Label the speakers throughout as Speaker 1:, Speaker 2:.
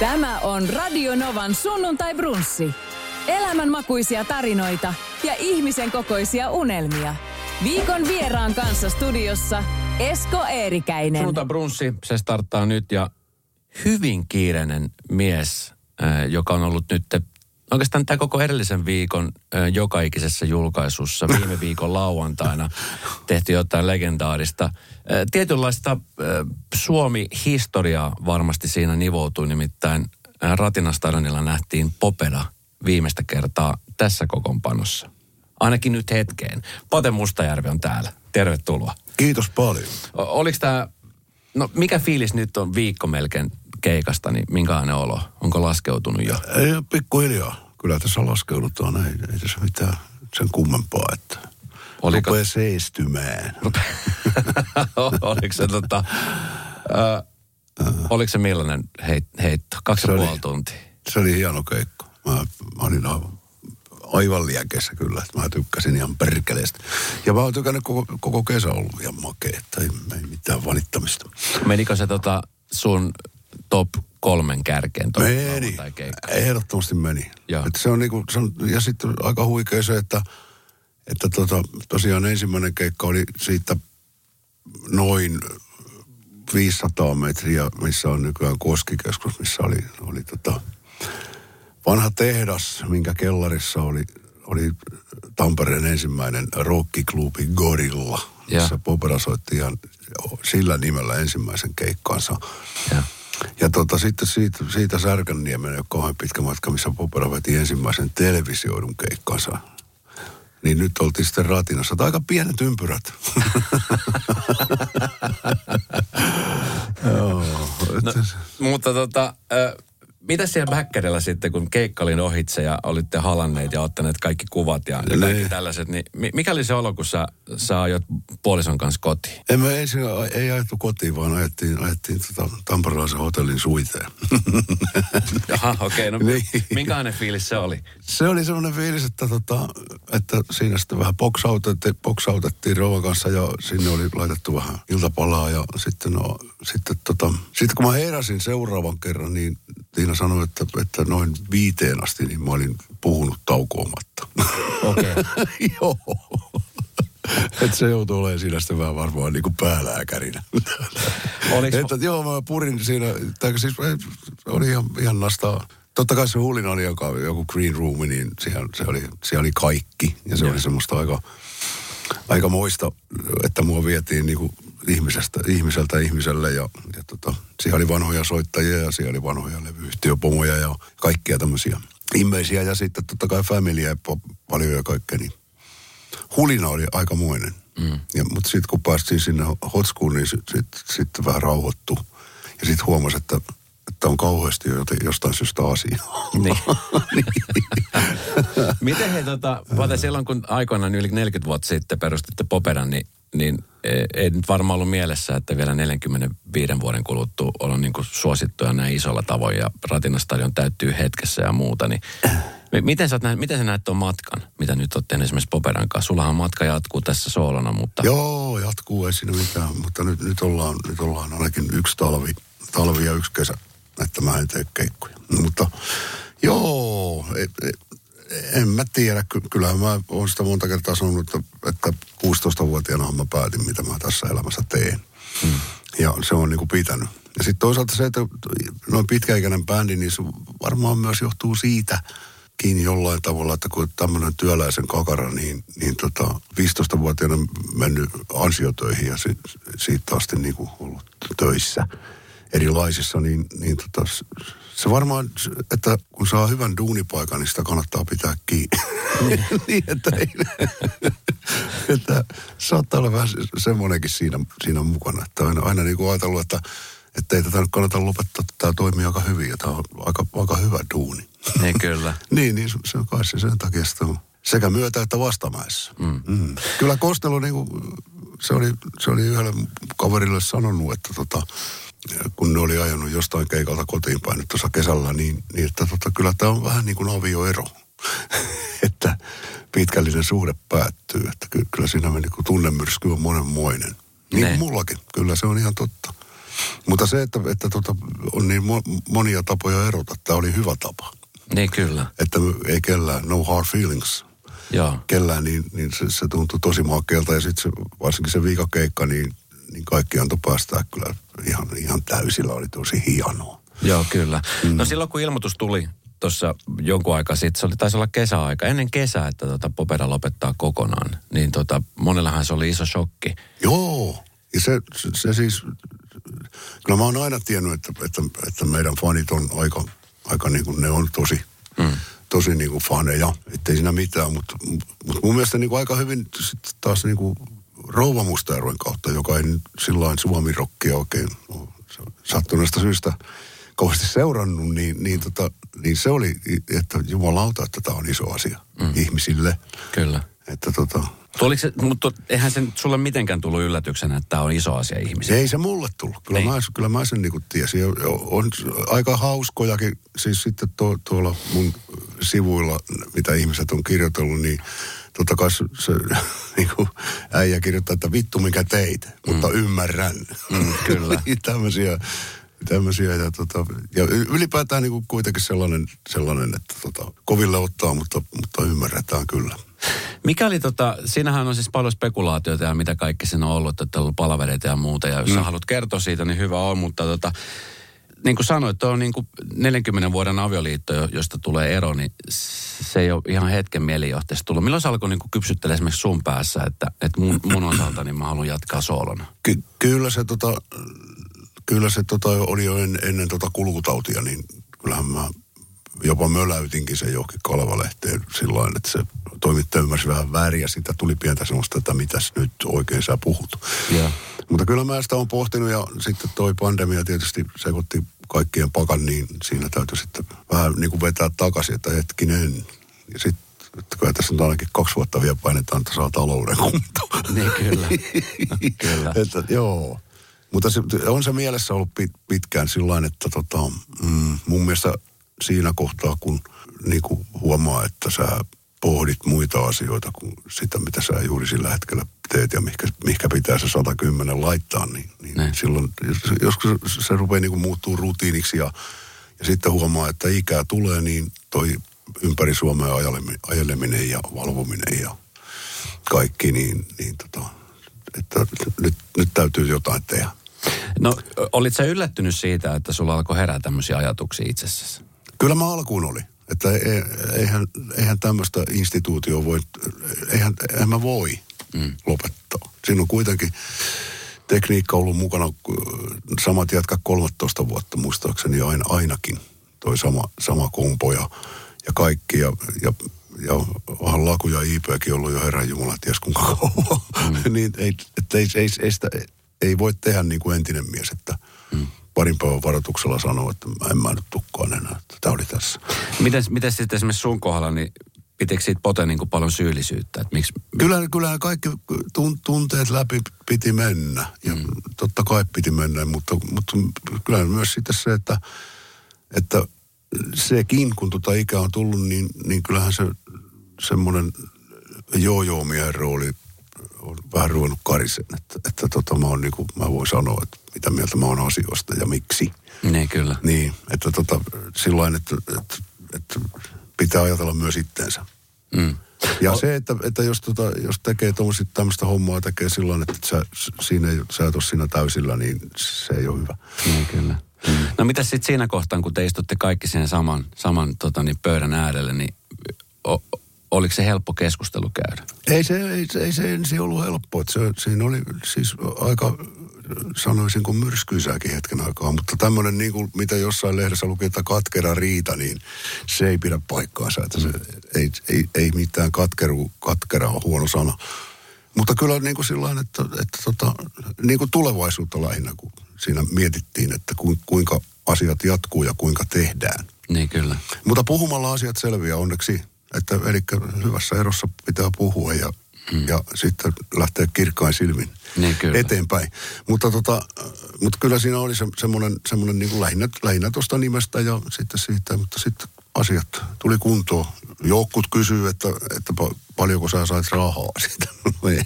Speaker 1: Tämä on Radio Novan sunnuntai brunssi. Elämänmakuisia tarinoita ja ihmisen kokoisia unelmia. Viikon vieraan kanssa studiossa Esko Eerikäinen.
Speaker 2: Sunnuntai brunssi, se starttaa nyt ja hyvin kiireinen mies, äh, joka on ollut nyt oikeastaan tämä koko edellisen viikon äh, joka ikisessä julkaisussa viime viikon lauantaina tehty jotain legendaarista. Tietynlaista Suomi-historiaa varmasti siinä nivoutui, nimittäin Ratinastadionilla nähtiin Popeda viimeistä kertaa tässä kokoonpanossa. Ainakin nyt hetkeen. Pate Mustajärvi on täällä. Tervetuloa.
Speaker 3: Kiitos paljon.
Speaker 2: O- Oliko tämä, no mikä fiilis nyt on viikko melkein keikasta, niin minkälainen olo? Onko laskeutunut jo?
Speaker 3: Ei pikkuhiljaa. Kyllä tässä laskeudutaan. Ei, ei tässä mitään sen kummempaa, että
Speaker 2: Oliko-
Speaker 3: rupeaa seistymään.
Speaker 2: oliko se tota, ö, oliko se millainen heit, heitto? Kaksi
Speaker 3: Se
Speaker 2: ja
Speaker 3: oli-
Speaker 2: puoli tuntia.
Speaker 3: Se oli hieno keikka. Mä, mä olin aivan, aivan liekeissä kyllä, että mä tykkäsin ihan perkeleestä. Ja mä oon tykännyt koko, koko kesä ollut ihan makea, että ei, ei mitään valittamista.
Speaker 2: Menikö se tota sun top kolmen kärkeen toi
Speaker 3: Meni. Ehdottomasti meni.
Speaker 2: Joo.
Speaker 3: Et se on niinku, se on, ja sitten aika huikea se, että, että tota, tosiaan ensimmäinen keikka oli siitä noin 500 metriä, missä on nykyään Koskikeskus, missä oli, oli tota, vanha tehdas, minkä kellarissa oli, oli Tampereen ensimmäinen rockiklubi Gorilla, missä Popera soitti ihan sillä nimellä ensimmäisen keikkansa.
Speaker 2: Ja.
Speaker 3: Ja tota, sitten siitä, siitä Särkänniemen ole kauhean pitkä matka, missä Popera veti ensimmäisen televisioidun keikkansa. Niin nyt oltiin sitten ratinassa. Tai aika pienet ympyrät. Joo.
Speaker 2: No, mutta tota, mitä siellä Bäkkärillä sitten, kun keikka oli ohitse ja olitte halanneet ja ottaneet kaikki kuvat ja, ja kaikki
Speaker 3: Niin.
Speaker 2: tällaiset, niin mi- mikä oli se olo, kun sä, sä ajot puolison kanssa kotiin?
Speaker 3: Emme ei, ei ajettu kotiin, vaan ajettiin, ajettiin tota Tamperelaisen hotellin suiteen.
Speaker 2: Jaha, okei, okay, no
Speaker 3: Niin.
Speaker 2: minkälainen fiilis se oli?
Speaker 3: Se oli semmoinen fiilis, että, tota, että siinä sitten vähän boksautettiin, boksautettiin Rovan kanssa ja sinne oli laitettu vähän iltapalaa ja sitten, no, sitten, tota, sitten kun mä heräsin seuraavan kerran, niin Tiina sanoi, että, että noin viiteen asti niin mä olin puhunut taukoamatta.
Speaker 2: Okei. Okay.
Speaker 3: Joo. Että se joutuu olemaan siinä sitten vähän varmaan niin kuin päälääkärinä.
Speaker 2: Oliks-
Speaker 3: että joo, mä purin siinä, tai siis oli ihan, ihan nastaa. Totta kai se huulin oli joka, joku green room, niin siellä, se oli, siellä oli kaikki. Ja se
Speaker 2: Joo.
Speaker 3: oli semmoista aika, aika moista, että mua vietiin niin kuin ihmisestä, ihmiseltä ihmiselle. Ja, ja tota, siellä oli vanhoja soittajia ja siellä oli vanhoja levyyhtiöpomoja ja kaikkia tämmöisiä ihmeisiä. Ja sitten totta kai familia paljon ja kaikkea, niin hulina oli aikamoinen. Mm. Ja, mutta sitten kun päästiin sinne hot school, niin sitten sit, sit vähän rauhoittu. Ja sitten huomasi, että, että on kauheasti jostain syystä asiaa.
Speaker 2: Niin. Miten he tota, Pate, silloin kun aikoinaan yli 40 vuotta sitten perustitte Popedan, niin, niin eh, ei nyt varmaan ollut mielessä, että vielä 45 vuoden kuluttua on niin kuin suosittuja näin isolla tavoin ja Ratinastadion täyttyy hetkessä ja muuta. Niin, mi- miten, sä oot nähnyt, miten sä näet tuon matkan, mitä nyt oot tehnyt esimerkiksi Popedan kanssa? Sullahan matka jatkuu tässä soolona, mutta...
Speaker 3: Joo, jatkuu, ei siinä mitään. Mutta nyt, nyt, ollaan, nyt ollaan ainakin yksi talvi, talvi ja yksi kesä, että mä en tee keikkoja. Mutta joo, ei, ei, en mä tiedä. Ky- Kyllähän mä oon sitä monta kertaa sanonut, että, että 16-vuotiaana mä päätin, mitä mä tässä elämässä teen. Hmm. Ja se on niin kuin pitänyt. Ja sitten toisaalta se, että noin pitkäikäinen bändi, niin se varmaan myös johtuu siitä kiinni jollain tavalla, että kun tämmöinen työläisen kakara, niin, niin tota, 15-vuotiaana mennyt ansiotöihin ja si, siitä asti niin kuin ollut töissä erilaisissa, niin, niin tota, se varmaan, että kun saa hyvän duunipaikan, niin sitä kannattaa pitää kiinni. niin, että, ei, että saattaa olla vähän se- semmoinenkin siinä, siinä mukana, että aina, aina niin kuin ajatellut, että, että ei tätä nyt kannata lopettaa, että tämä toimii aika hyvin ja tämä on aika, aika hyvä duuni.
Speaker 2: Niin kyllä.
Speaker 3: Niin, niin se- se on kai se sen takia sitä on sekä myötä että vastamäessä. Mm. Mm. Kyllä Kostelo, niin kuin, se, oli, se oli yhdelle kaverille sanonut, että tota, kun ne oli ajanut jostain keikalta kotiin päin nyt tuossa kesällä, niin, niin että tota, kyllä tämä on vähän niin kuin avioero. että pitkällinen suhde päättyy. Että ky- kyllä siinä meni, kun tunnemyrsky on monenmoinen. Niin
Speaker 2: Ne.
Speaker 3: mullakin, kyllä se on ihan totta. Mutta se, että, että tota, on niin mo- monia tapoja erota, tämä oli hyvä tapa.
Speaker 2: Niin kyllä.
Speaker 3: Että ei kellään, no hard feelings
Speaker 2: Joo.
Speaker 3: kellään, niin, niin se, se tuntui tosi makealta. Ja sitten varsinkin se viikakeikka, niin, niin kaikki antoi päästää kyllä ihan, ihan täysillä. Oli tosi hienoa.
Speaker 2: Joo, kyllä. Mm. No silloin kun ilmoitus tuli tuossa jonkun aikaa sitten, se oli, taisi olla kesäaika, ennen kesää, että tota Popera lopettaa kokonaan, niin tota, monellahan se oli iso shokki.
Speaker 3: Joo, ja se, se, se siis, kyllä mä oon aina tiennyt, että, että, että meidän fanit on aika, aika niin kuin ne on tosi, mm. tosi niin kuin faneja, ettei siinä mitään, mutta, mutta mun mielestä niin kuin aika hyvin sit taas niin kuin Rouva Mustajärven kautta, joka ei nyt sillain suomirokkia oikein sattuneesta syystä kauheasti seurannut, niin, niin, tota, niin se oli, että jumalauta, että tämä on iso asia mm. ihmisille.
Speaker 2: Kyllä.
Speaker 3: Että tota,
Speaker 2: se, mutta eihän se sulle mitenkään tullut yllätyksenä, että tämä on iso asia ihmisille.
Speaker 3: Ei se mulle tullut. Kyllä,
Speaker 2: Niin.
Speaker 3: mä, kyllä mä sen niinku tiesin. On aika hauskojakin, siis sitten tuo, tuolla mun sivuilla, mitä ihmiset on kirjoitellut, niin totta kai se, se niinku, äijä kirjoittaa, että vittu mikä teit, mutta ymmärrän.
Speaker 2: Mm, kyllä.
Speaker 3: Niin tämmöisiä, tämmöisiä ja, tota, ja ylipäätään niinku kuitenkin sellainen, sellainen että tota, koville ottaa, mutta, mutta ymmärretään kyllä.
Speaker 2: Mikä oli tota, siinähän on siis paljon spekulaatioita ja mitä kaikki siinä on ollut, että on ollut palavereita ja muuta. Ja jos mm. haluat kertoa siitä, niin hyvä on, mutta tota, niin kuin sanoit, tuo on niin kuin 40 vuoden avioliitto, jo- josta tulee ero, niin se ei ole ihan hetken mielijohteesta tullut. Milloin se alkoi niin kuin kypsyttelemään esimerkiksi sun päässä, että, että mun, mun osalta niin mä haluan jatkaa soolona?
Speaker 3: Ky- kyllä se, tota, kyllä se tota, oli jo en, ennen tota kulkutautia, niin kyllähän mä jopa möläytinkin sen johonkin Kalvalehteen lailla, että se toimittaja ymmärsi vähän väärin ja siitä tuli pientä semmoista, että mitäs nyt oikein sä puhut.
Speaker 2: Joo.
Speaker 3: Mutta kyllä mä sitä on pohtinut ja sitten toi pandemia tietysti sekoitti kaikkien pakan, niin siinä täytyy sitten vähän niin kuin vetää takaisin, että hetkinen. Ja sitten, että kyllä tässä nyt ainakin kaksi vuotta vielä painetaan, että saa talouden kuntoon.
Speaker 2: Niin kyllä. kyllä.
Speaker 3: Että, joo. Mutta se, on se mielessä ollut pit, pitkään sillä että tota, mm, mun mielestä siinä kohtaa, kun niin kuin huomaa, että sä pohdit muita asioita kuin sitä, mitä sä juuri sillä hetkellä teet ja mihinkä, mihinkä pitää se 110 laittaa, niin, niin
Speaker 2: Niin.
Speaker 3: silloin joskus se, rupeaa niin kuin muuttuu rutiiniksi ja, ja sitten huomaa, että ikää tulee, niin toi ympäri Suomea ajeleminen, ajeleminen ja valvominen ja kaikki, niin, niin tota, että nyt, nyt täytyy jotain tehdä.
Speaker 2: No, olit sä yllättynyt siitä, että sulla alkoi herää tämmöisiä ajatuksia itsessäsi?
Speaker 3: Kyllä mä alkuun oli. Että e- eihän, eihän tämmöistä instituutio voi, eihän, eihän mä voi mm. lopettaa. Siinä on kuitenkin tekniikka ollut mukana, samat jatka 13 vuotta muistaakseni aina, ainakin. Toi sama, sama kompo ja, ja kaikki ja, ja ja onhan Laku ja IPkin ollut jo herran jumala, ties kuinka kauan. Mm. niin ei, ei, ei, ei, sitä, ei voi tehdä niin kuin entinen mies, että mm. Parin päivän varoituksella sanoo, että mä en mä nyt tukkaan enää, että tämä oli tässä.
Speaker 2: Miten, miten sitten esimerkiksi sun kohdalla, niin pitikö siitä pote niin kuin paljon syyllisyyttä? Että miksi,
Speaker 3: Kyllä, kyllähän kaikki tun, tunteet läpi piti mennä. Ja mm. totta kai piti mennä, mutta, mutta kyllä myös sitten se, että, että sekin, kun tota ikä on tullut, niin, niin kyllähän se semmoinen joo-joo-miehen rooli on vähän ruvennut karisen. Että, että tota, mä, oon niinku, mä voin sanoa, että mitä mieltä mä oon asioista ja miksi.
Speaker 2: niin kyllä.
Speaker 3: Niin, että tota, sillain, että, että, että pitää ajatella myös itteensä.
Speaker 2: Mm.
Speaker 3: Ja se, että, että jos, tota, jos tekee tämmöistä hommaa, tekee silloin, että sä, siinä sä et ole siinä täysillä, niin se ei ole hyvä.
Speaker 2: Niin kyllä. Mm. No mitä sitten siinä kohtaa, kun te istutte kaikki siinä saman, saman tota, niin pöydän äärelle, niin o, oliko se helppo keskustelu käydä?
Speaker 3: Ei se, ei, se- ei se ensin ollut helppoa. Se, siinä oli siis aika, sanoisin kuin myrskyisääkin hetken aikaa, mutta tämmöinen niin kuin, mitä jossain lehdessä luki, että katkera riita, niin se ei pidä paikkaansa. Että se, ei, ei, ei mitään katkeru, katkera on huono sana. Mutta kyllä niin kuin sillain, että, että tota, niin kuin tulevaisuutta lähinnä, kun siinä mietittiin, että ku, kuinka asiat jatkuu ja kuinka tehdään.
Speaker 2: Niin kyllä.
Speaker 3: Mutta puhumalla asiat selviää onneksi. Että, eli hyvässä erossa pitää puhua ja, hmm. ja sitten lähteä kirkkain silmin
Speaker 2: Niin kyllä.
Speaker 3: eteenpäin. Mutta, tota, mutta kyllä siinä oli se, semmoinen, semmoinen niin kuin lähinnä, lähinnä tuosta nimestä ja sitten siitä, mutta sitten asiat tuli kuntoon. Joukut kysyy, että, että pa- paljonko sä sait rahaa siitä. No ei,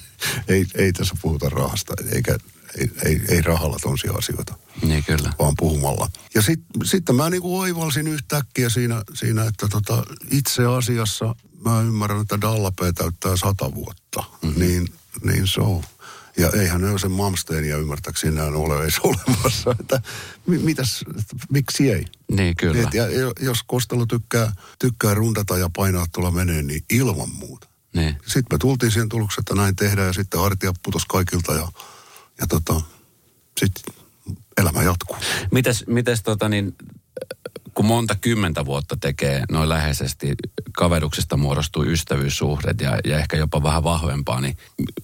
Speaker 3: ei, ei tässä puhuta rahasta, eikä, Ei, ei, ei rahalla tonsia asioita,
Speaker 2: Niin kyllä.
Speaker 3: vaan puhumalla. Ja sitten sit mä niinku oivalsin yhtäkkiä siinä, siinä että tota, itse asiassa mä ymmärrän, että Dallapé täyttää sata vuotta. Mm-hmm. Niin, niin se on. Ja eihän ne ole sen Malmsteenia ymmärtääkseni enää ole edes olemassa. Että, mi- mitäs, miksi ei?
Speaker 2: Niin kyllä.
Speaker 3: Et, ja jo- jos Kostelo tykkää, tykkää rundata ja painaa tuolla menee, niin ilman muuta.
Speaker 2: Niin.
Speaker 3: Sitten me tultiin siihen tulokseen, että näin tehdään ja sitten hartia putos kaikilta ja, ja tota, sitten elämä jatkuu.
Speaker 2: Mites, mites tota niin, kun monta kymmentä vuotta tekee noin läheisesti, kaveruksesta muodostuu ystävyyssuhdet ja, ja ehkä jopa vähän vahvempaa, niin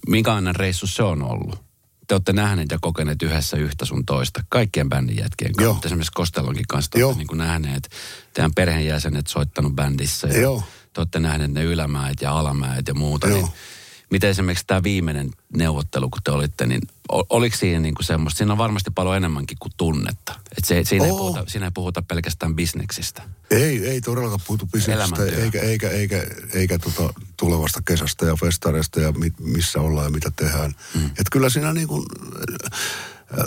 Speaker 2: minkälainen reissu se on ollut? Te olette nähneet ja kokeneet yhdessä yhtä sun toista, kaikkien bändin jätkien kanssa,
Speaker 3: Joo.
Speaker 2: esimerkiksi Kostelonkin kanssa te olette niin kuin nähneet, teidän perheenjäsenet soittanut bändissä ja
Speaker 3: Joo.
Speaker 2: te olette nähneet ne ylämäet ja alamäet ja muuta,
Speaker 3: Joo.
Speaker 2: niin miten esimerkiksi tämä viimeinen neuvottelu, kun te olitte, niin oliko siinä niin kuin semmoista, siinä on varmasti paljon enemmänkin kuin tunnetta. Että se, siinä, ei puhuta, siinä ei puhuta pelkästään bisneksistä.
Speaker 3: Ei, ei todellakaan puhutu bisneksestä,
Speaker 2: Elämäntyö.
Speaker 3: eikä, eikä, eikä, eikä tota tulevasta kesästä ja festareista ja mi, missä ollaan ja mitä tehdään. Mm. Että kyllä siinä niin kuin,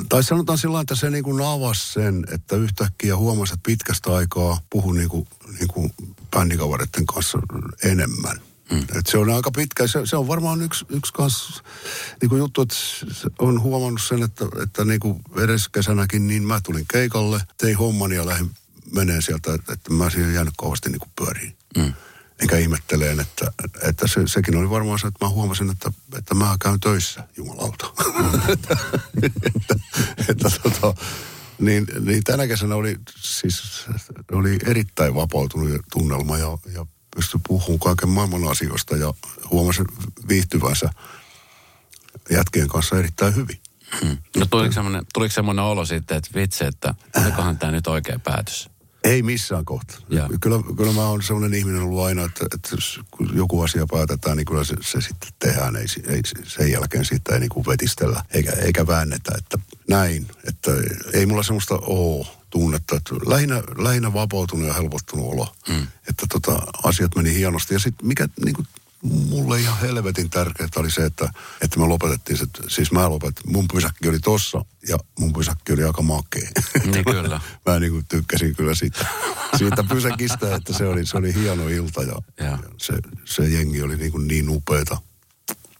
Speaker 3: tai sanotaan sillä että se niin kuin avasi sen, että yhtäkkiä huomasi, että pitkästä aikaa puhui niin kuin, niin kuin bändikavereiden kanssa enemmän. Mm. Et se on aika pitkä. Se, se on varmaan yksi, yksi kans, niin kuin juttu, että on huomannut sen, että, että niin kuin edes kesänäkin, niin mä tulin keikalle, tein hommani ja lähdin menee sieltä, että, että mä siihen jäänyt kovasti niin kuin pyöriin. Mm. Enkä ihmetteleen, että, että se, sekin oli varmaan se, että mä huomasin, että, että mä käyn töissä, jumalauta. että, että, että tota, niin, niin tänä kesänä oli siis oli erittäin vapautunut tunnelma ja, ja pystyi puhumaan kaiken maailman asioista ja huomasin viihtyvänsä jätkien kanssa erittäin hyvin.
Speaker 2: No tuliko semmoinen, tuliko semmoinen olo sitten, että vitsi, että olikohan tämä nyt oikea päätös?
Speaker 3: Ei missään kohtaa. Kyllä, kyllä mä oon sellainen ihminen ollut aina, että, että jos joku asia päätetään, niin kyllä se, se sitten tehdään. Ei, ei, sen jälkeen siitä ei niin kuin vetistellä eikä, eikä väännetä. Että näin, että ei mulla semmoista oo tunnetta. Että lähinnä, lähinnä vapautunut ja helpottunut olo. Mm. Että tota, asiat meni hienosti. Ja sitten mikä niin kuin, mulle ihan helvetin tärkeää oli se, että, että me lopetettiin se, siis mä lopetin, mun pysäkki oli tossa ja mun pysäkki oli aika makea.
Speaker 2: Niin kyllä.
Speaker 3: mä niin kuin tykkäsin kyllä siitä, siitä pysäkistä, että se oli, se oli hieno ilta ja,
Speaker 2: Joo.
Speaker 3: ja se, se jengi oli niin, kuin niin upeeta.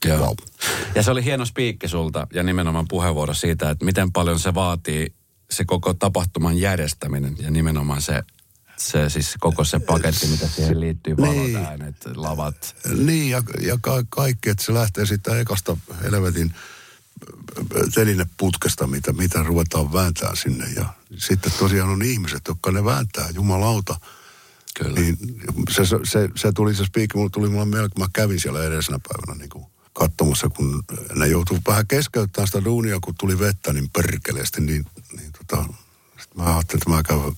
Speaker 2: Joo.
Speaker 3: Vau.
Speaker 2: Ja se oli hieno spiikki sulta ja nimenomaan puheenvuoro siitä, että miten paljon se vaatii se koko tapahtuman järjestäminen ja nimenomaan se, se siis koko se paketti, mitä siihen liittyy,
Speaker 3: Niin.
Speaker 2: lavat.
Speaker 3: Niin ja, ja ka- kaikki, että se lähtee siitä ekasta helvetin telineputkesta, mitä, mitä ruvetaan vääntää sinne. Ja sitten tosiaan on ihmiset, jotka ne vääntää, jumalauta.
Speaker 2: Kyllä.
Speaker 3: Niin se, se, se, tuli se spiikki, mulle tuli mulle mieleen, kun mä kävin siellä edellisenä päivänä niin kuin katsomassa, kun ne joutuu vähän keskeyttämään sitä duunia, kun tuli vettä niin perkeleesti, niin, niin tota, sit mä ajattelin, että mä käyn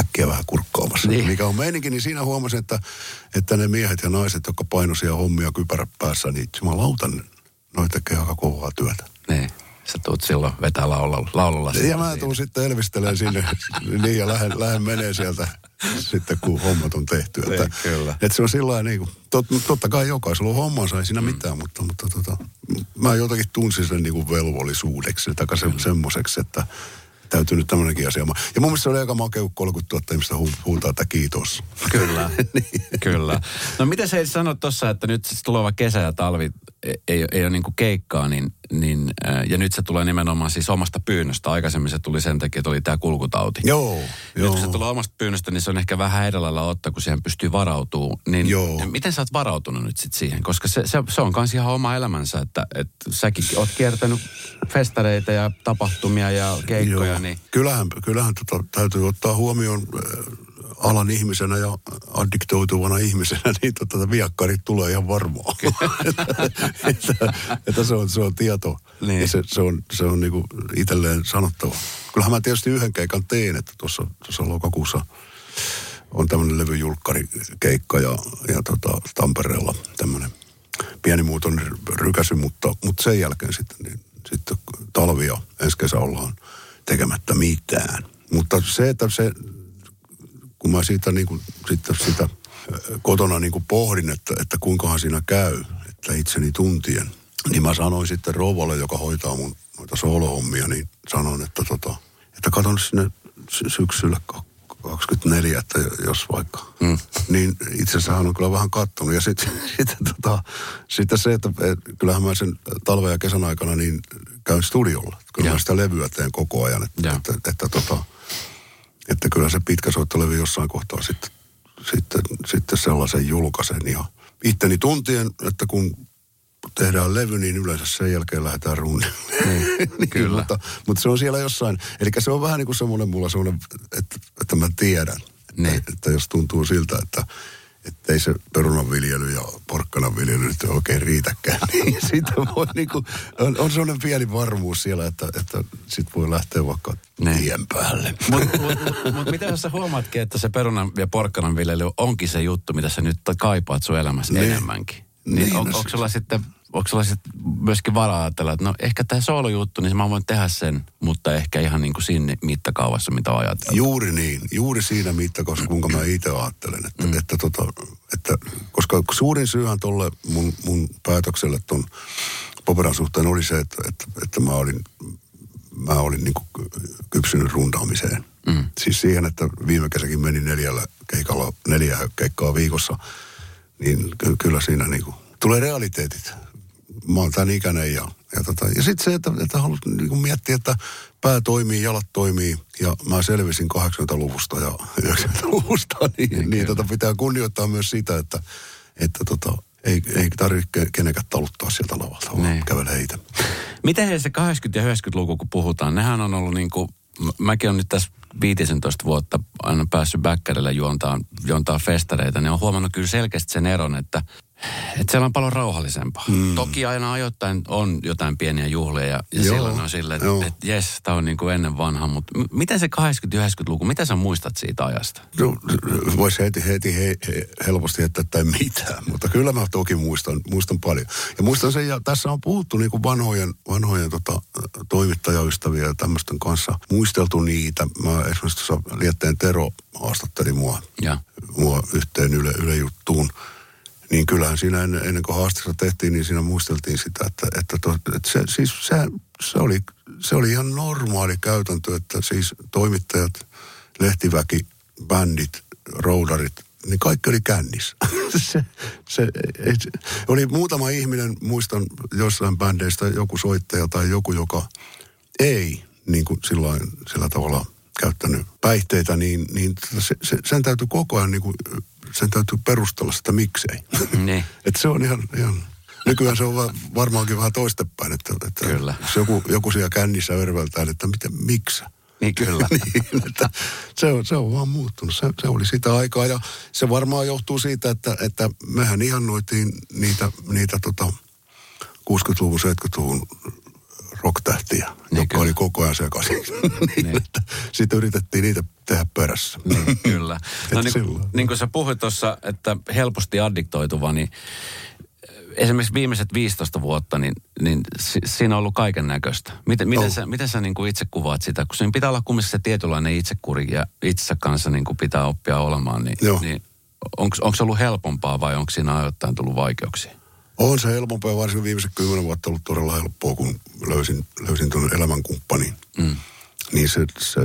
Speaker 3: äkkiä vähän kurkkaamassa.
Speaker 2: Niin.
Speaker 3: Mikä on meininki, niin siinä huomasin, että, että ne miehet ja naiset, jotka painoisia hommia kypärä päässä, niin jumalauta, ne- noi tekee aika kovaa työtä.
Speaker 2: Niin. Sä tuut silloin vetää laululla, laululla
Speaker 3: Ja mä tuun sitten elvistelemään sinne, niin ja lähden, lähden menee sieltä sitten, kun hommat on tehty. Että,
Speaker 2: Niin, kyllä.
Speaker 3: että se on sillä niin kuin, tot, totta kai jokaisella on hommansa, ei siinä mitään, mutta, mutta tota, mä jotenkin tunsin sen niin kuin velvollisuudeksi, tai se, semmoiseksi, että täytyy nyt tämmöinenkin asia. Ja mun mielestä se oli aika makea, kun 30 000 ihmistä hu, huutaa, että kiitos.
Speaker 2: Kyllä, kyllä. No mitä sä sanot tuossa, että nyt siis tuleva kesä ja talvi ei, ei, ei ole niinku keikkaa, niin, niin, äh, ja nyt se tulee nimenomaan siis omasta pyynnöstä. Aikaisemmin se tuli sen takia, että oli tämä kulkutauti.
Speaker 3: Joo,
Speaker 2: Nyt
Speaker 3: joo.
Speaker 2: kun se tulee omasta pyynnöstä, niin se on ehkä vähän lailla ottaa, kun siihen pystyy varautumaan. Niin
Speaker 3: Joo.
Speaker 2: miten sä oot varautunut nyt sit siihen? Koska se, se, se on kans ihan oma elämänsä, että, että säkin oot kiertänyt festareita ja tapahtumia ja keikkoja,
Speaker 3: Joo.
Speaker 2: niin
Speaker 3: Kyllähän, kyllähän tota, täytyy ottaa huomioon äh, alan ihmisenä ja addiktoituvana ihmisenä, niin tota, viakkarit tulee ihan varmaan. että, että se, on, se on tieto
Speaker 2: Niin.
Speaker 3: ja se, se on, se on niinku itselleen sanottava. Kyllähän mä tietysti yhden keikan teen, että tuossa, tuossa lokakuussa on tämmöinen levyjulkkarikeikka ja, ja tota, Tampereella tämmöinen pienimuotoinen rykäsy, mutta, mutta sen jälkeen sitten, niin, sitten talvi ja ensi kesä ollaan tekemättä mitään. Mutta se, että se, kun mä siitä, niin kuin, sitten sitä ö, kotona niin kuin pohdin, että, että kuinkahan siinä käy, että itseni tuntien, Niin mä sanoin sitten rouvalle, joka hoitaa mun noita soolohommia, niin sanoin, että, tota, että katon sinne sy- syksyllä 24, että jos vaikka. Mm. Niin itse asiassa on kyllä vähän kattonut. Ja sitten sit, tota, sit se, että et, kyllähän mä sen talven ja kesän aikana niin käyn studiolla. Kyllä
Speaker 2: Ja.
Speaker 3: mä sitä levyä teen koko ajan. Että,
Speaker 2: Ja.
Speaker 3: että, että, että, tota, että kyllä se pitkä soittolevy jossain kohtaa sitten, sitten, sitten sellaisen julkaisen. Ja itteni tuntien, että kun tehdään levy, niin yleensä sen jälkeen lähdetään runniin. Niin,
Speaker 2: kyllä.
Speaker 3: mutta, mutta se on siellä jossain. Eli se on vähän niin kuin semmoinen mulla semmoinen, että, että mä tiedän. Että,
Speaker 2: Niin.
Speaker 3: että jos tuntuu siltä, että että ei se perunanviljely ja porkkananviljely nyt oikein riitäkään, niin siitä voi niinku, on, on sellainen pieni varmuus siellä, että, että sit voi lähteä vaikka
Speaker 2: Niin.
Speaker 3: tien päälle.
Speaker 2: Mutta mut, mut, mut miten jos sä huomaatkin, että se perunan ja porkkanan viljely onkin se juttu, mitä sä nyt kaipaat sun elämässä
Speaker 3: Niin.
Speaker 2: enemmänkin? Niin,
Speaker 3: Niin,
Speaker 2: on,
Speaker 3: no
Speaker 2: onko sulla sitten onko sulla sitten myöskin varaa ajatella, että no ehkä tämä soolojuttu, niin mä voin tehdä sen, mutta ehkä ihan niin kuin siinä mittakaavassa, mitä ajatellaan.
Speaker 3: Juuri niin, juuri siinä mittakaavassa, kuinka mä itse ajattelen. Että, mm. että, tota, että, koska suurin syyhän tuolle mun, mun päätökselle ton Poperan suhteen oli se, että, että, että mä olin, mä olin niin kypsynyt rundaamiseen. Mm. Siis siihen, että viime kesäkin meni neljällä keikalla, neljä keikkaa viikossa, niin ky- kyllä siinä niin kuin, tulee realiteetit. Mä oon tämän ikäinen ja, ja, tota, ja sitten se, että, että haluat niin miettiä, että pää toimii, jalat toimii ja mä selvisin 80-luvusta ja 90-luvusta, niin, niin, niin tota, pitää kunnioittaa myös sitä, että, että tota, ei, ei tarvitse kenenkään taluttaa sieltä lavalta, vaan
Speaker 2: Niin.
Speaker 3: kävelee itse.
Speaker 2: Miten he se 80- ja 90-luku, kun puhutaan, nehän on ollut niin kuin, mäkin olen nyt tässä 15 vuotta aina päässyt bäkkärillä juontaan, juontaa festareita, niin on huomannut kyllä selkeästi sen eron, että, että siellä on paljon rauhallisempaa. Mm. Toki aina ajoittain on jotain pieniä juhlia ja, ja
Speaker 3: Joo,
Speaker 2: silloin on silleen, että, että jes, tämä on niin kuin ennen vanha, mutta m- miten se 80- ja 90-luku, mitä sä muistat siitä ajasta?
Speaker 3: No, voisi heti, heti he, he, helposti heittää tai mitään, mutta kyllä mä toki muistan, muistan paljon. Ja muistan sen, ja tässä on puhuttu niin kuin vanhojen, vanhojen tota, toimittajaystäviä ja tämmöisten kanssa, muisteltu niitä. Mä esimerkiksi tuossa Lietteen Tero haastatteli mua,
Speaker 2: Ja.
Speaker 3: mua yhteen yle, yle juttuun. Niin kyllähän siinä ennen, ennen kuin haastetta tehtiin, niin siinä muisteltiin sitä, että, että, to, että se, siis se, se, oli, se oli ihan normaali käytäntö, että siis toimittajat, lehtiväki, bändit, roudarit, niin kaikki oli kännissä. se, se, ei, se, oli muutama ihminen, muistan jossain bändeistä joku soittaja tai joku, joka ei niin kuin sillain, sillä tavalla käyttänyt päihteitä, niin, niin se, se, sen täytyy koko ajan, niin kuin, sen täytyy perustella sitä miksei.
Speaker 2: Niin.
Speaker 3: että se on ihan, ihan nykyään se on va- varmaankin vähän toistepäin, että, että
Speaker 2: Kyllä.
Speaker 3: jos joku, joku siellä kännissä örveltää, että miten, miksi?
Speaker 2: Niin kyllä.
Speaker 3: niin, että se, on, se on vaan muuttunut. Se, se oli sitä aikaa ja se varmaan johtuu siitä, että, että mehän ihannoitiin niitä, niitä tota 60-luvun, 70-luvun rocktähtiä,
Speaker 2: Niin
Speaker 3: jotka
Speaker 2: kyllä.
Speaker 3: oli koko ajan sekaisin. niin,
Speaker 2: Niin.
Speaker 3: sitten yritettiin niitä tehdä perässä.
Speaker 2: Niin, kyllä. No niin,
Speaker 3: silloin.
Speaker 2: niin kuin sä puhuit tuossa, että helposti addiktoituva, niin esimerkiksi viimeiset 15 vuotta, niin, niin si, siinä on ollut kaiken näköistä. Miten, miten
Speaker 3: On.
Speaker 2: sä, miten sä niin kuin itse kuvaat sitä? Kun siinä pitää olla kumminkin se tietynlainen itsekuri ja itsensä kanssa niin kuin pitää oppia olemaan, niin,
Speaker 3: Joo.
Speaker 2: niin onko se ollut helpompaa vai onko siinä ajoittain tullut vaikeuksia?
Speaker 3: On se helpompaa, varsinkin viimeiset kymmenen vuotta ollut todella helppoa, kun löysin, löysin tuon elämänkumppanin.
Speaker 2: Mm.
Speaker 3: Niin se, se,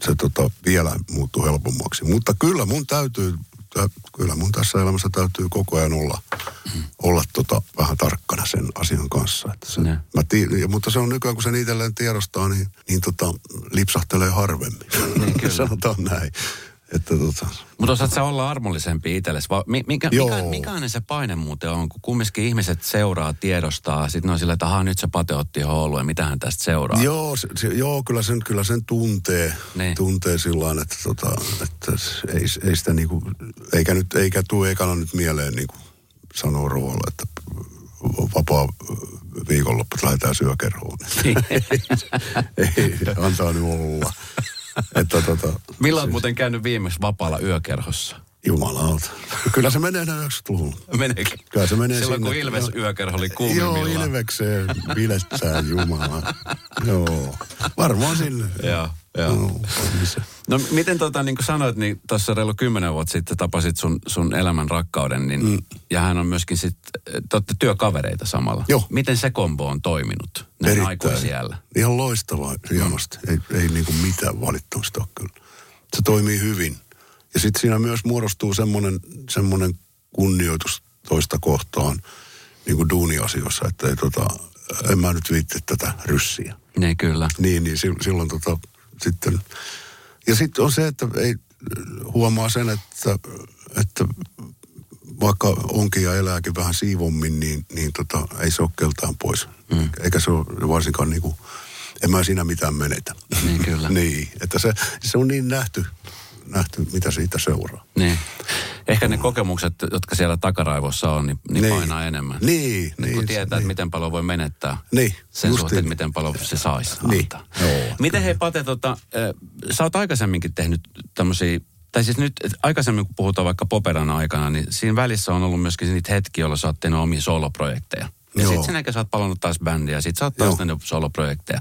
Speaker 3: se tota, vielä muuttui helpommaksi. Mutta kyllä mun täytyy, tä, kyllä mun tässä elämässä täytyy koko ajan olla, mm. olla tota, vähän tarkkana sen asian kanssa. Että se, mä tii, ja, mutta se on nykyään, kun sen itselleen tiedostaa, niin, niin tota, lipsahtelee harvemmin.
Speaker 2: Niin, kyllä.
Speaker 3: Sanotaan näin. Että tota,
Speaker 2: Mutta osaat sä olla armollisempi itsellesi? Mikä,
Speaker 3: Joo.
Speaker 2: mikä, mikäinen se paine muuten on, kun kumminkin ihmiset seuraa, tiedostaa, sitten ne on sillä, että ahaa, nyt se pate otti ja mitähän tästä seuraa.
Speaker 3: Joo, se, se, joo kyllä, sen, kyllä sen tuntee,
Speaker 2: Niin.
Speaker 3: tuntee sillä että, tota, että ei, ei sitä niinku, eikä, nyt, eikä tule ekana nyt mieleen niinku sanoo Rovalle, että vapaa viikonloppu lähdetään syökerhoon. ei, antaa nyt olla. Että tota,
Speaker 2: Milloin olet muuten käynyt viimeksi vapaalla yökerhossa?
Speaker 3: Jumalauta. Kyllä se menee 90-luvulla.
Speaker 2: Meneekö?
Speaker 3: Kyllä se menee
Speaker 2: Silloin kun
Speaker 3: sinne.
Speaker 2: Ilves
Speaker 3: Joo.
Speaker 2: yökerho oli
Speaker 3: Joo,
Speaker 2: kuumimmillaan.
Speaker 3: Ilvekseen bilettää Jumala. Joo, varmaan sinne.
Speaker 2: Joo, joo.
Speaker 3: No.
Speaker 2: No miten tota, niin kuin sanoit, niin tuossa reilu kymmenen vuotta sitten tapasit sun, sun elämän rakkauden, niin, mm. ja hän on myöskin sitten, te olette työkavereita samalla.
Speaker 3: Joo.
Speaker 2: Miten se kombo on toiminut näin aikuisiellä?
Speaker 3: Ihan loistavaa, hienosti. Ei, ei niinku mitään valittamista ole kyllä. Se toimii hyvin. Ja sitten siinä myös muodostuu semmoinen, semmoinen kunnioitus toista kohtaan niin kuin duuniasioissa, että ei, tota, en mä nyt viitti tätä ryssiä.
Speaker 2: Niin kyllä.
Speaker 3: Niin, niin sil- silloin tota, sitten... Ja sitten on se, että ei huomaa sen, että, että vaikka onkin ja elääkin vähän siivommin, niin, niin tota, ei se ole keltään pois. Mm. Eikä se ole varsinkaan niin kuin, en mä siinä mitään menetä.
Speaker 2: Niin, kyllä.
Speaker 3: niin, että se, se on niin nähty, nähty, mitä siitä seuraa.
Speaker 2: Niin. Ehkä ne kokemukset, jotka siellä takaraivossa on, niin, niin,
Speaker 3: Niin.
Speaker 2: painaa enemmän.
Speaker 3: Niin,
Speaker 2: Niin kun
Speaker 3: niin,
Speaker 2: tietää, että
Speaker 3: niin.
Speaker 2: miten paljon voi menettää.
Speaker 3: Niin,
Speaker 2: Sen suhteen, että miten paljon se saisi
Speaker 3: Niin,
Speaker 2: antaa.
Speaker 3: joo.
Speaker 2: Miten hei Pate, tota, äh, sä oot aikaisemminkin tehnyt tämmöisiä, tai siis nyt aikaisemmin kun puhutaan vaikka Poperan aikana, niin siinä välissä on ollut myöskin niitä hetkiä, jolloin sä oot tehnyt omia soloprojekteja. Ja sitten sen jälkeen sä oot palannut taas bändiä, ja sit sä oot taas tehnyt soloprojekteja.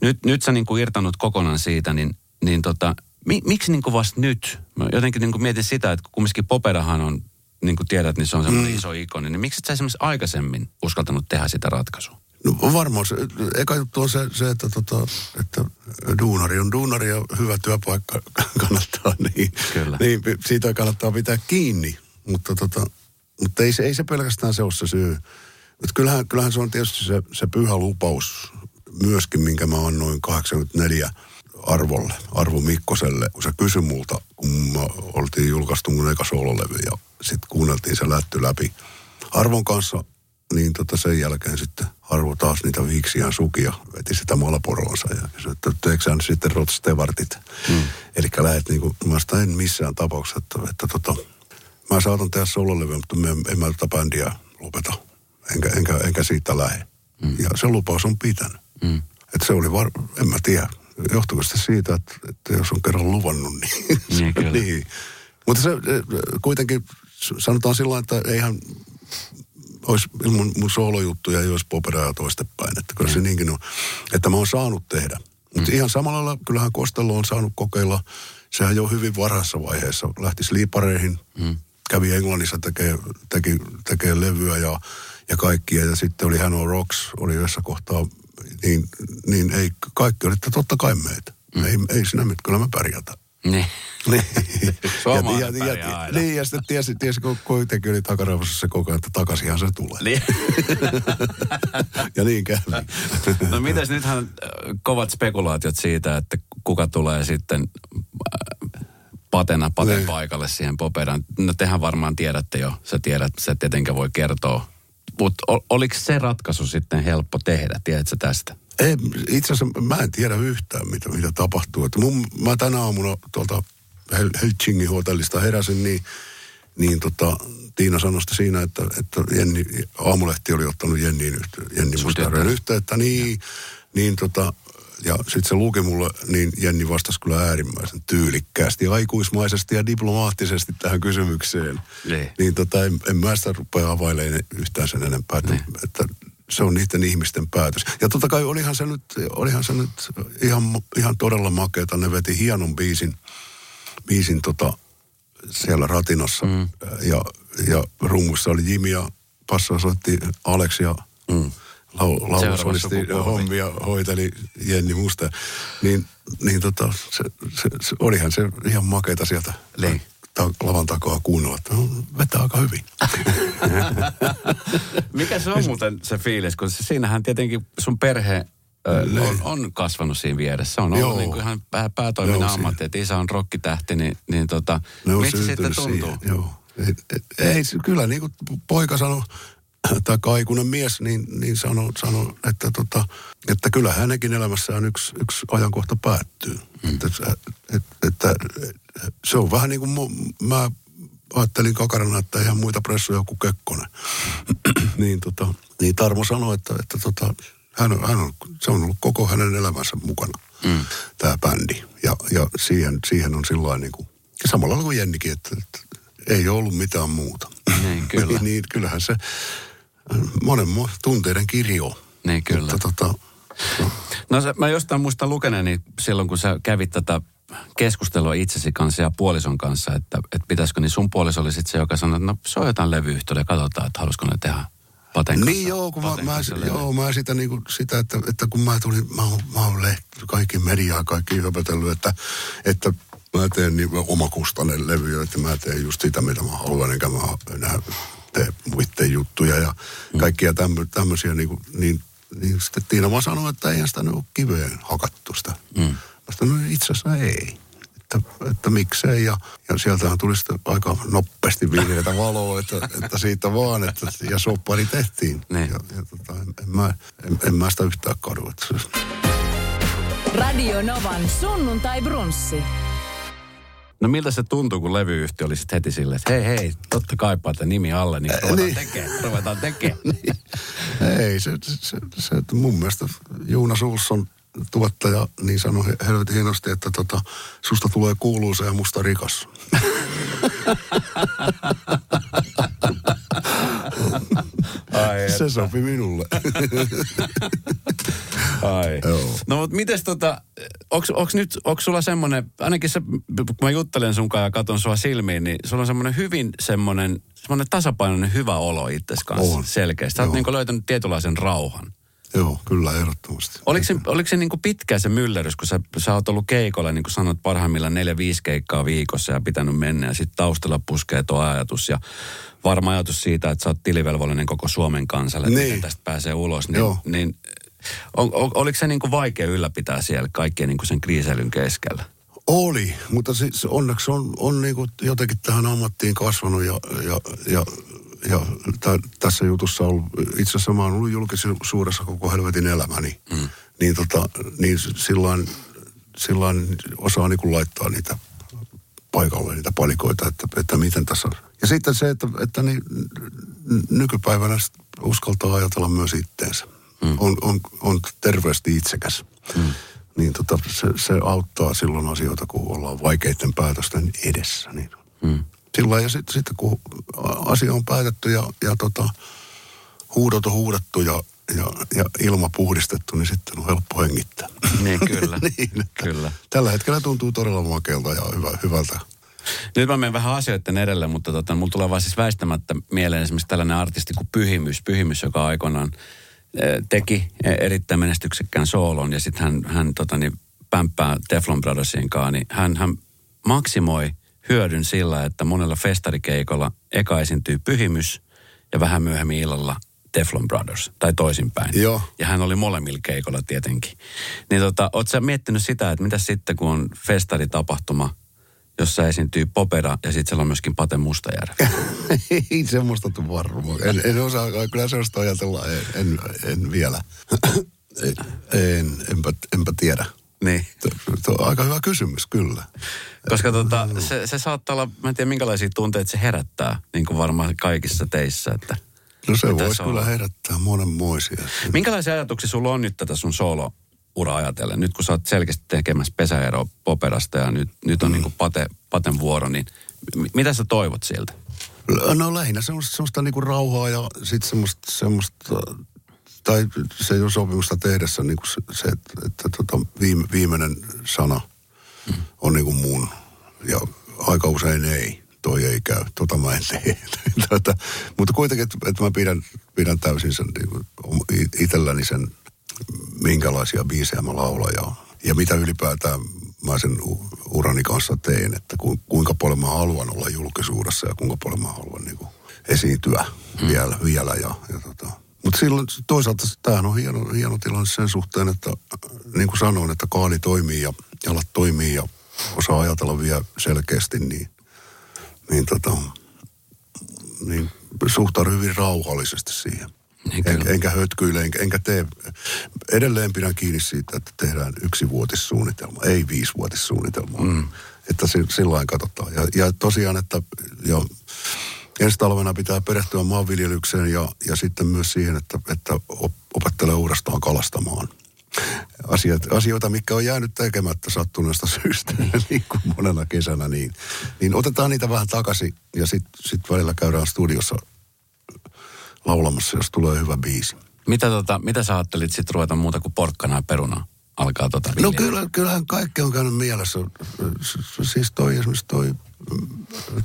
Speaker 2: Nyt, nyt sä niinku irtanut kokonaan siitä, niin, niin tota, mi, miksi niinku vasta nyt? Mä jotenkin niinku mietin sitä, että kumminkin Poperahan on, niin kuin tiedät, niin se on semmoinen mm. iso ikoni, niin miksi et sä esimerkiksi aikaisemmin uskaltanut tehdä sitä ratkaisua?
Speaker 3: No varmaan se, eka juttu on se, se että, tota, että duunari on duunari ja hyvä työpaikka kannattaa, niin,
Speaker 2: Kyllä.
Speaker 3: niin siitä kannattaa pitää kiinni. Mutta, tota, mutta ei, se, ei se pelkästään se ole se syy. Mutta kyllähän, kyllähän se on tietysti se, se pyhä lupaus myöskin, minkä mä annoin 84 Arvolle, Arvo Mikkoselle, kun se kysyi multa, kun mä oltiin julkaistu mun eka soololevy ja sitten kuunneltiin se lätty läpi. Arvon kanssa niin tota sen jälkeen sitten Arvo taas niitä viiksiään sukia, veti sitä malaporoonsa ja kysyi, että teekö sitten Rod Stewartit. Mm. Eli lähet niinku, mä sitä en missään tapauksessa, että, että tota, mä saatan tehdä sololevyä, mutta mä, en mä tätä bändiä lopeta, enkä, enkä, enkä siitä lähde. Mm. Ja se lupaus on pitänyt.
Speaker 2: Mm.
Speaker 3: Että se oli var, en mä tiedä, johtuiko se siitä, että, että jos on kerran luvannut, niin...
Speaker 2: Niin, kyllä.
Speaker 3: niin. Mutta se eh, kuitenkin, sanotaan sillä että eihän olisi ilman mun soolojuttuja ei olisi poperaa toistepäin. Että kyllä se niinkin on, että mä oon saanut tehdä. Mutta ihan samalla lailla, kyllähän Kostello on saanut kokeilla, sehän jo hyvin varhaisessa vaiheessa lähti sliipareihin, mm. kävi Englannissa tekee, teki, tekee levyä ja, ja kaikkia. Ja sitten oli Hano Rocks, oli yhdessä kohtaa, niin, niin ei, kaikki oli, että totta kai meitä. Mm. Ei, ei sinä mit, kyllä me pärjätään.
Speaker 2: Niin.
Speaker 3: Niin. Ja, ja, ja,
Speaker 2: aina.
Speaker 3: niin, ja sitten tiesi, tiesi kun kuitenkin oli takaraivossa se koko ajan, että takaisinhan se tulee.
Speaker 2: Niin.
Speaker 3: ja niin kävi.
Speaker 2: No mitäs nythän äh, kovat spekulaatiot siitä, että kuka tulee sitten äh, patena paten
Speaker 3: Niin.
Speaker 2: paikalle siihen poperaan. No tehän varmaan tiedätte jo, sä tiedät, sä et tietenkään voi kertoa. Mutta oliko se ratkaisu sitten helppo tehdä, tiedätkö tästä?
Speaker 3: Ei, itse asiassa mä en tiedä yhtään, mitä, mitä tapahtuu. Että mun, mä tänä aamuna tuolta Hel- Helsingin hotellista heräsin, niin, niin tota, Tiina sanoi siinä, että, että Jenni, aamulehti oli ottanut Jenniin yhteyttä, Jenni Mustajärven yhteyttä, niin, niin tota, ja sitten se luki mulle, niin Jenni vastasi kyllä äärimmäisen tyylikkäästi, aikuismaisesti ja diplomaattisesti tähän kysymykseen.
Speaker 2: Niin.
Speaker 3: Niin tota, en, en mä sitä rupea availemaan yhtään sen enempää, että, että se on niiden ihmisten päätös. Ja totta kai olihan se nyt, olihan se nyt ihan, ihan todella makeeta. Ne veti hienon biisin, biisin tota, siellä ratinassa. Mm. Ja, ja rummussa oli Jimi ja passa soitti Alex ja mm. Lau, laulusolisti
Speaker 2: sukupolvi.
Speaker 3: hommia hoiteli Jenni Musta. Niin, niin tota, se, se, se, olihan se ihan makeeta sieltä
Speaker 2: Niin.
Speaker 3: ta, lavan takaa kuunnella, että no, vetää aika hyvin.
Speaker 2: Mikä se on muuten se fiilis, kun se, siinähän tietenkin sun perhe ö, on, on kasvanut siinä vieressä. On ollut
Speaker 3: Joo.
Speaker 2: niin kuin ihan pää, päätoiminen
Speaker 3: Joo,
Speaker 2: ammatti, että isä on rokkitähti, niin, niin tota, miltä se sitten tuntuu?
Speaker 3: siihen, Joo. Ei, ei, ei, se- kyllä niin kuin poika sanoi, tai aikuinen mies, niin, niin sanoi, sano, että, tota, että kyllä hänenkin elämässään yksi, yksi ajankohta päättyy. Mm. Että, että, että, se on vähän niin kuin mu- mä ajattelin kakarana, että ihan muita pressuja kuin Kekkonen. niin, tota, niin Tarmo sanoi, että, että tota, hän, on, hän on, se on ollut koko hänen elämänsä mukana, mm. tämä bändi. Ja, ja siihen, siihen on sillä niin kuin, samalla lailla kuin Jennikin, että, että ei ollut mitään muuta.
Speaker 2: Niin, kyllä.
Speaker 3: niin, niin, kyllähän se monen mo- tunteiden kirjo.
Speaker 2: Niin, kyllä.
Speaker 3: Mutta tota,
Speaker 2: No se, mä jostain muistan lukeneeni silloin, kun sä kävit tätä keskustelua itsesi kanssa ja puolison kanssa, että, että pitäisikö, niin sun puoliso oli sitten se, joka sanoi, että no soitetaan levyyhtiölle ja katsotaan, että haluaisiko ne tehdä Paten kanssa.
Speaker 3: Niin joo, kun mä, mä,
Speaker 2: levy.
Speaker 3: joo, mä sitä, niin kuin, sitä että, että, kun mä tulin, mä oon, mä oon leht, kaikki mediaa, kaikki höpötellyt, että, että mä teen niin omakustainen levyjä, että mä teen just sitä, mitä mä haluan, enkä mä enää tee muiden juttuja ja
Speaker 2: Mm.
Speaker 3: kaikkia tämmö, tämmöisiä, niin, kuin, niin, niin sitten Tiina vaan sanoi, että eihän sitä nyt ole kiveen hakattu sitä. Mm. Mä sanoin, no itse asiassa ei. Että, että miksei, ja, ja sieltähän tuli sitten aika nopeasti vihreätä valoa, että, että siitä vaan, että, ja soppari tehtiin.
Speaker 2: Niin.
Speaker 3: Ja, ja tota, en, en, mä, en, en mä sitä yhtään kadu.
Speaker 1: Radio Novan sunnuntai brunssi.
Speaker 2: No miltä se tuntuu, kun levyyhtiö oli sitten heti silleen, että hei hei, totta kai että nimi alle, niin ruvetaan
Speaker 3: niin.
Speaker 2: tekemään, ruvetaan tekemään.
Speaker 3: ei, se, se, se, se, että mun mielestä Jonas Ulsson tuottaja niin sanoi he- helvetin hienosti, että tota, susta tulee kuuluisa ja musta rikas.
Speaker 2: Ai,
Speaker 3: Se sopi minulle.
Speaker 2: Ai.
Speaker 3: Joo.
Speaker 2: No mutta mites tota, onks, onks nyt, onks sulla semmonen, ainakin se, kun mä juttelen sunkaan ja katon sua silmiin, niin sulla on semmonen hyvin semmonen, semmonen tasapainoinen hyvä olo itses kanssa
Speaker 3: On.
Speaker 2: selkeästi. Sä oot niinku löytänyt tietynlaisen rauhan.
Speaker 3: Joo, kyllä ehdottomasti.
Speaker 2: Oliko se, oliko se niinku pitkä se myllerys, kun sä, sä oot ollut keikolla, niin kuin sanoit, parhaimmillaan neljä, viisi keikkaa viikossa ja pitänyt mennä ja sitten taustalla puskee tuo ajatus ja varma ajatus siitä, että sä oot tilivelvollinen koko Suomen kansalle, että
Speaker 3: Niin.
Speaker 2: miten tästä pääsee ulos. Niin,
Speaker 3: Joo.
Speaker 2: niin on, on, oliko se niinku vaikea ylläpitää siellä kaikkien niinku sen kriiseilyn keskellä?
Speaker 3: Oli, mutta siis onneksi on, on niinku jotenkin tähän ammattiin kasvanut ja, ja, ja, ja tä, tässä jutussa ollut, itse asiassa mä oon ollut julkisuudessa koko helvetin elämäni. Mm. Niin, tota, niin silloin, silloin osaa niinku laittaa niitä paikalle niitä palikoita, että, että miten tässä on. Ja sitten se, että, että niin, nykypäivänä uskaltaa ajatella myös itteensä. Mm. On, on, on terveesti itsekäs. Mm. Niin tota, se, se auttaa silloin asioita, kun ollaan vaikeiden päätösten edessä. Niin. Mm. Silloin ja sitten sit, kun asia on päätetty ja, ja tota, huudot on huudettu ja, ja, ja ilma puhdistettu, niin sitten on helppo hengittää.
Speaker 2: Niin, kyllä.
Speaker 3: niin, että
Speaker 2: Kyllä.
Speaker 3: Tällä hetkellä tuntuu todella makealta ja hyvä, hyvältä.
Speaker 2: Nyt mä menen vähän asioiden edelle, mutta tota, mulla tulee vaan siis väistämättä mieleen esimerkiksi tällainen artisti kuin Pyhimys. Pyhimys, joka aikoinaan teki eh, erittäin menestyksekkään soolon ja sitten hän, hän tota, niin, pämppää Teflon Brothersin kanssa, niin hän, hän maksimoi hyödyn sillä, että monella festarikeikolla eka esiintyy Pyhimys ja vähän myöhemmin illalla Teflon Brothers, tai toisinpäin.
Speaker 3: Joo.
Speaker 2: Ja hän oli molemmilla keikolla tietenkin. Niin tota, oot sä miettinyt sitä, että mitä sitten kun on festaritapahtuma, jossa esiintyy Popera ja sitten siellä on myöskin Pate Mustajärvi.
Speaker 3: Ei semmoista tule varmaan. En, en osaa, kyllä sellaista ajatella, en, en, en vielä. en, enpä, enpä tiedä.
Speaker 2: niin.
Speaker 3: Tuo on aika hyvä kysymys, kyllä.
Speaker 2: Koska tota, se, se saattaa olla, mä en tiedä minkälaisia tunteita se herättää, niin kuin varmaan kaikissa teissä. Että
Speaker 3: No se voisi kyllä herättää monenmoisia.
Speaker 2: minkälaisia ajatuksia sulla on nyt tätä sun solo ura ajatellen? Nyt kun sä oot selkeästi tekemässä pesäeroa Poperasta ja nyt, nyt on mm. niin kuin Pate, Paten vuoro, niin mi- mitä sä toivot siltä?
Speaker 3: No lähinnä semmoista, semmoista niinku rauhaa ja sitten semmoista, semmoista, tai se ole sopimusta tehdessä niinku se, se että, että tota, viime, viimeinen sana on niinku mun. Ja aika usein ei, toi ei käy, tota mä en tee. tota, mutta kuitenkin, että, että mä pidän, pidän täysin sen niinku, itselläni sen, minkälaisia biisejä mä laulan ja, ja mitä ylipäätään mä sen urani kanssa teen, että ku, kuinka paljon mä haluan olla julkisuudessa ja kuinka paljon mä haluan niin kuin esiintyä mm. vielä, vielä ja, ja tota. Mutta silloin toisaalta tämähän on hieno, hieno tilanne sen suhteen, että niin kuin sanoin, että kaali toimii ja jalat toimii ja osaa ajatella vielä selkeästi, niin, niin, tota, niin suhtaudun hyvin rauhallisesti siihen.
Speaker 2: Niin
Speaker 3: En, enkä hötkyile, enkä, enkä tee. Edelleen pidän kiinni siitä, että tehdään yksivuotissuunnitelma, ei viisivuotissuunnitelma. Mm. Että si, sillä katsotaan. Ja, ja tosiaan, että jo ensi talvena pitää perehtyä maanviljelykseen ja, ja sitten myös siihen, että, että op, opettelee uudestaan kalastamaan. asiat, asioita, mikä on jäänyt tekemättä sattuneesta syystä, niin kuin monena kesänä, niin, niin otetaan niitä vähän takaisin ja sitten sit välillä käydään studiossa laulamassa, jos tulee hyvä biisi.
Speaker 2: Mitä, tota, mitä sä ajattelit sitten ruveta muuta kuin porkkana ja peruna alkaa tota
Speaker 3: No kyllä, kyllähän kaikki on käynyt mielessä. Siis toi esimerkiksi toi,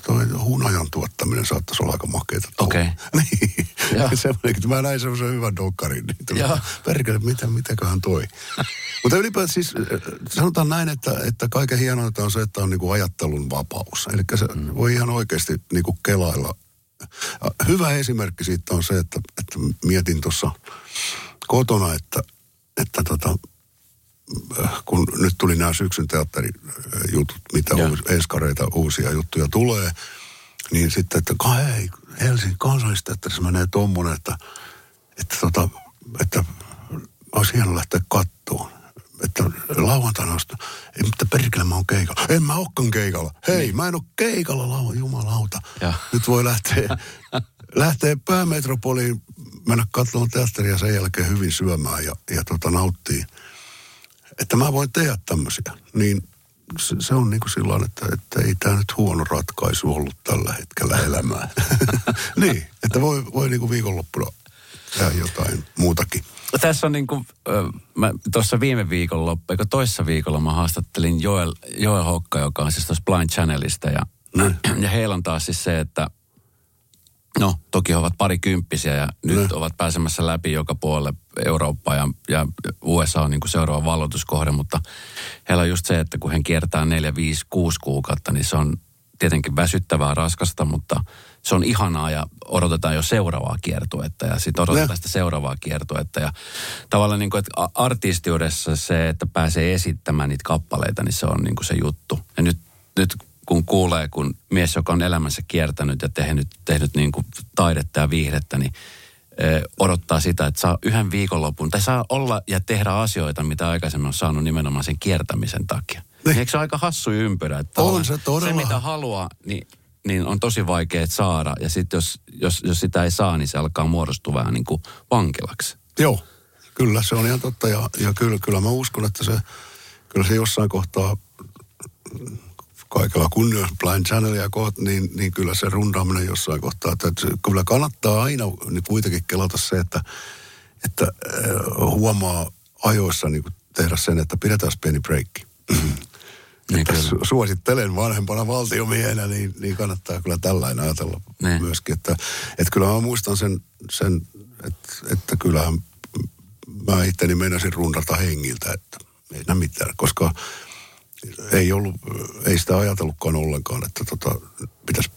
Speaker 3: toi hunajan tuottaminen saattaisi olla aika makeeta.
Speaker 2: Okei.
Speaker 3: niin. Semmoinen, että mä näin semmoisen hyvän dokkarin. Niin tuli, perkele, mitä, mitäköhän toi. Mutta ylipäätään siis sanotaan näin, että, että kaiken hienointa on se, että on niinku ajattelun vapaus. Eli se mm. voi ihan oikeasti niinku kelailla. Hyvä esimerkki siitä on se, että, että mietin tuossa kotona, että, että tota, kun nyt tuli nämä syksyn teatterijutut, mitä
Speaker 2: Joo.
Speaker 3: uusi, eskareita, uusia juttuja tulee, niin sitten, että hei, Helsingin kansallisteatterissa menee tommonen, että, että, tota, että olisi hieno lähteä kattoon. Että lauantaina olisi, ei mutta perkele mä oon keikalla. En mä ookaan keikalla. Hei, niin. mä en oo keikalla lauan, jumalauta.
Speaker 2: Joo.
Speaker 3: Nyt voi lähteä, lähteä päämetropoliin, mennä katsomaan teatteria sen jälkeen hyvin syömään ja, ja tota, nauttii että mä voin tehdä tämmöisiä, niin se, se on niin kuin lailla, että, että ei tämä nyt huono ratkaisu ollut tällä hetkellä elämää. niin, että voi, voi niin kuin viikonloppuna tehdä jotain muutakin.
Speaker 2: Tässä on niin kuin, mä tuossa viime viikolla, eikö toissa viikolla mä haastattelin Joel, Joel Hokka, joka on siis tuossa Blind Channelista. Ja, ja heillä on taas siis se, että no toki he ovat parikymppisiä ja nyt
Speaker 3: Niin.
Speaker 2: ovat pääsemässä läpi joka puolelle Eurooppaa ja, ja USA on niin kuin seuraava valloituskohde, mutta heillä on just se, että kun he kiertää 4, 5, 6 kuukautta, niin se on tietenkin väsyttävää, raskasta, mutta se on ihanaa ja odotetaan jo seuraavaa kiertuetta ja sitten odotetaan
Speaker 3: Ne.
Speaker 2: sitä seuraavaa kiertuetta. Ja tavallaan niin kuin, että artistiudessa se, että pääsee esittämään niitä kappaleita, niin se on niin kuin se juttu. Ja nyt, nyt kun kuulee, kun mies, joka on elämänsä kiertänyt ja tehnyt, tehnyt niin kuin taidetta ja viihdettä, niin odottaa sitä, että saa yhden viikonlopun, tai saa olla ja tehdä asioita, mitä aikaisemmin on saanut nimenomaan sen kiertämisen takia. Niin. Eikö se ole aika hassu ympyrä? Että
Speaker 3: On se todella.
Speaker 2: Se, mitä haluaa, niin, niin on tosi vaikea saada. Ja sitten jos, jos, jos sitä ei saa, niin se alkaa muodostua vähän niin kuin vankilaksi.
Speaker 3: Joo, kyllä se on ihan totta ja, ja kyllä, kyllä mä uskon, että se, kyllä se jossain kohtaa kaikella kunnialla Blind Channelia koht, niin, niin kyllä se rundaaminen jossain kohtaa, että kyllä kannattaa aina niin kuitenkin kelata se, että, että äh, huomaa ajoissa niin tehdä sen, että pidetään pieni breikki.
Speaker 2: Niin kyllä.
Speaker 3: su- suosittelen vanhempana valtiomiehenä, niin, niin kannattaa kyllä tällainen ajatella
Speaker 2: Niin.
Speaker 3: myöskin. Että, että kyllä mä muistan sen, sen että, että kyllähän mä itteni meinasin rundata hengiltä, että ei mitään, koska ei ollut, ei sitä ajatellutkaan ollenkaan, että tota, pitäisi,